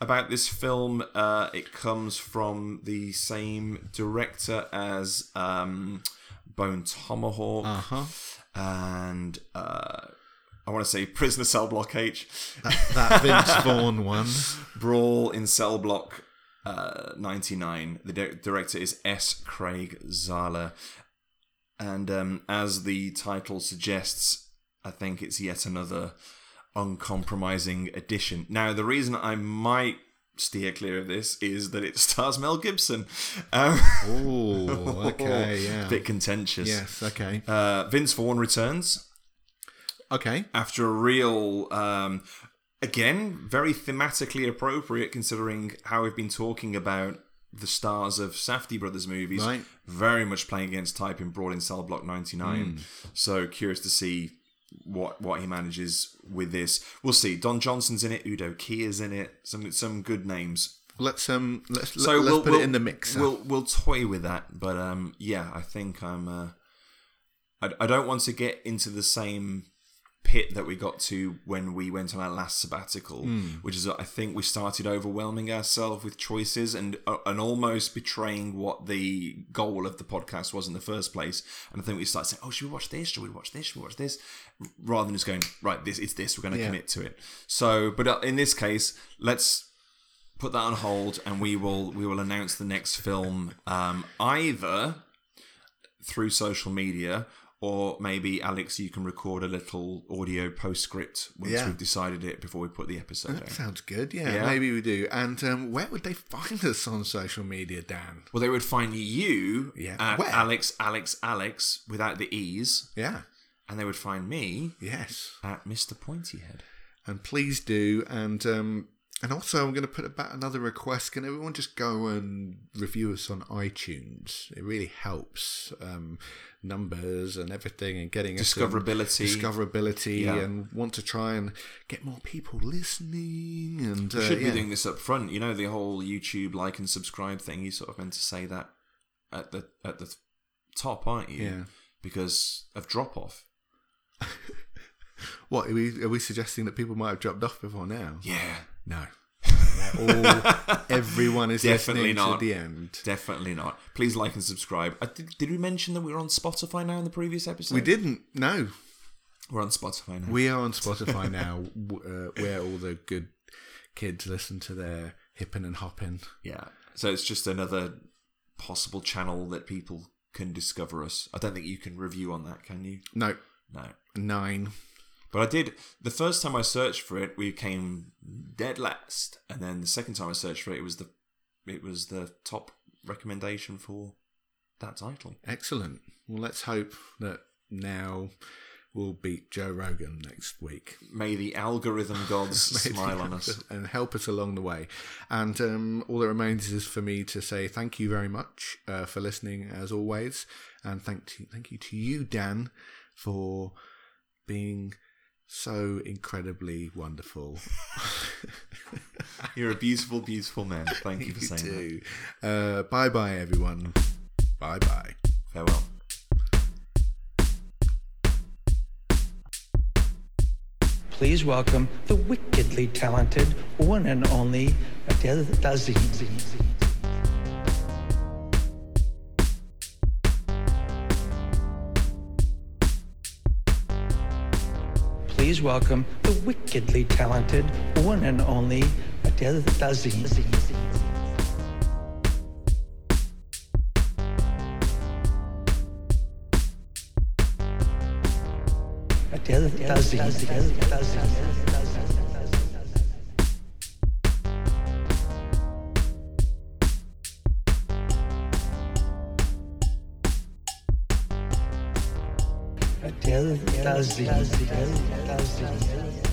about this film, uh, it comes from the same director as um, Bone Tomahawk Uh-huh. and uh, I want to say Prisoner Cell Block H, That, that Vince Vaughn one. Brawl in Cell Block uh, 99. The di- director is S. Craig Zahler. And um, as the title suggests, I think it's yet another uncompromising addition. Now, the reason I might steer clear of this is that it stars Mel Gibson. Um, Oh, okay, yeah. bit contentious. Yes, okay. Uh, Vince Vaughn returns Okay. after a real um again very thematically appropriate considering how we've been talking about the stars of Safdie brothers movies Right. very much playing against type in Brawl in Cell Block 99 so curious to see what what he manages with this we'll see Don Johnson's in it Udo Kier's in it some some good names Let's um let's so let's we'll, put we'll- it in the mix. We'll we'll toy with that, but um, yeah, I think I'm. Uh, I, I don't want to get into the same pit that we got to when we went on our last sabbatical, which is I think we started overwhelming ourselves with choices and uh, and almost betraying what the goal of the podcast was in the first place. And I think we started saying, "Oh, should we watch this? Should we watch this? Should we watch this?" Rather than just going, "Right, this it's this. We're going to Yeah. commit to it." So, but uh, in this case, let's put that on hold and we will we will announce the next film um, either through social media or maybe Alex you can record a little audio postscript once Yeah. we've decided it before we put the episode That out. sounds good. Yeah, Yeah. maybe we do. And um, where would they find us on social media, Dan? Well, they would find you Yeah. at Where? Alex Alex Alex without the e's, Yeah. and they would find me Yes. at Mr. Pointyhead. And please do. And um, and also, I'm going to put about another request. Can everyone just go and review us on iTunes? It really helps um, numbers and everything, and getting Discoverability. discoverability, Yeah. and want to try and get more people listening. And uh, should yeah. be doing this up front. You know the whole YouTube like and subscribe thing. You sort of meant to say that at the at the top, aren't you? Yeah. Because of drop off. What are we? Are we suggesting that people might have dropped off before now? Yeah. No. All, everyone is Definitely listening not. to the end. Definitely not. Please like and subscribe. I did, did we mention that we were on Spotify now in the previous episode? We didn't. No. We're on Spotify now. We are on Spotify now, w- uh, where all the good kids listen to their hipping and hopping. yeah. So it's just another possible channel that people can discover us. I don't think you can review on that, can you? No, No. nine. But I did the first time I searched for it, we came dead last, and then the second time I searched for it, it was the it was the top recommendation for that title. Excellent. Well, let's hope that now we'll beat Joe Rogan next week. May the algorithm gods smile on us. and help us along the way. And um, all that remains is for me to say thank you very much uh, for listening, as always, and thank to, thank you to you, Dan, for being so incredibly wonderful. You're a beautiful, beautiful man. Thank you for you saying that. Uh, bye bye, everyone. Bye bye. Farewell. Please welcome the wickedly talented one and only Adele Please welcome the wickedly talented one and only Adele Dazeem. Adele Dazeem. Adele Dazeem.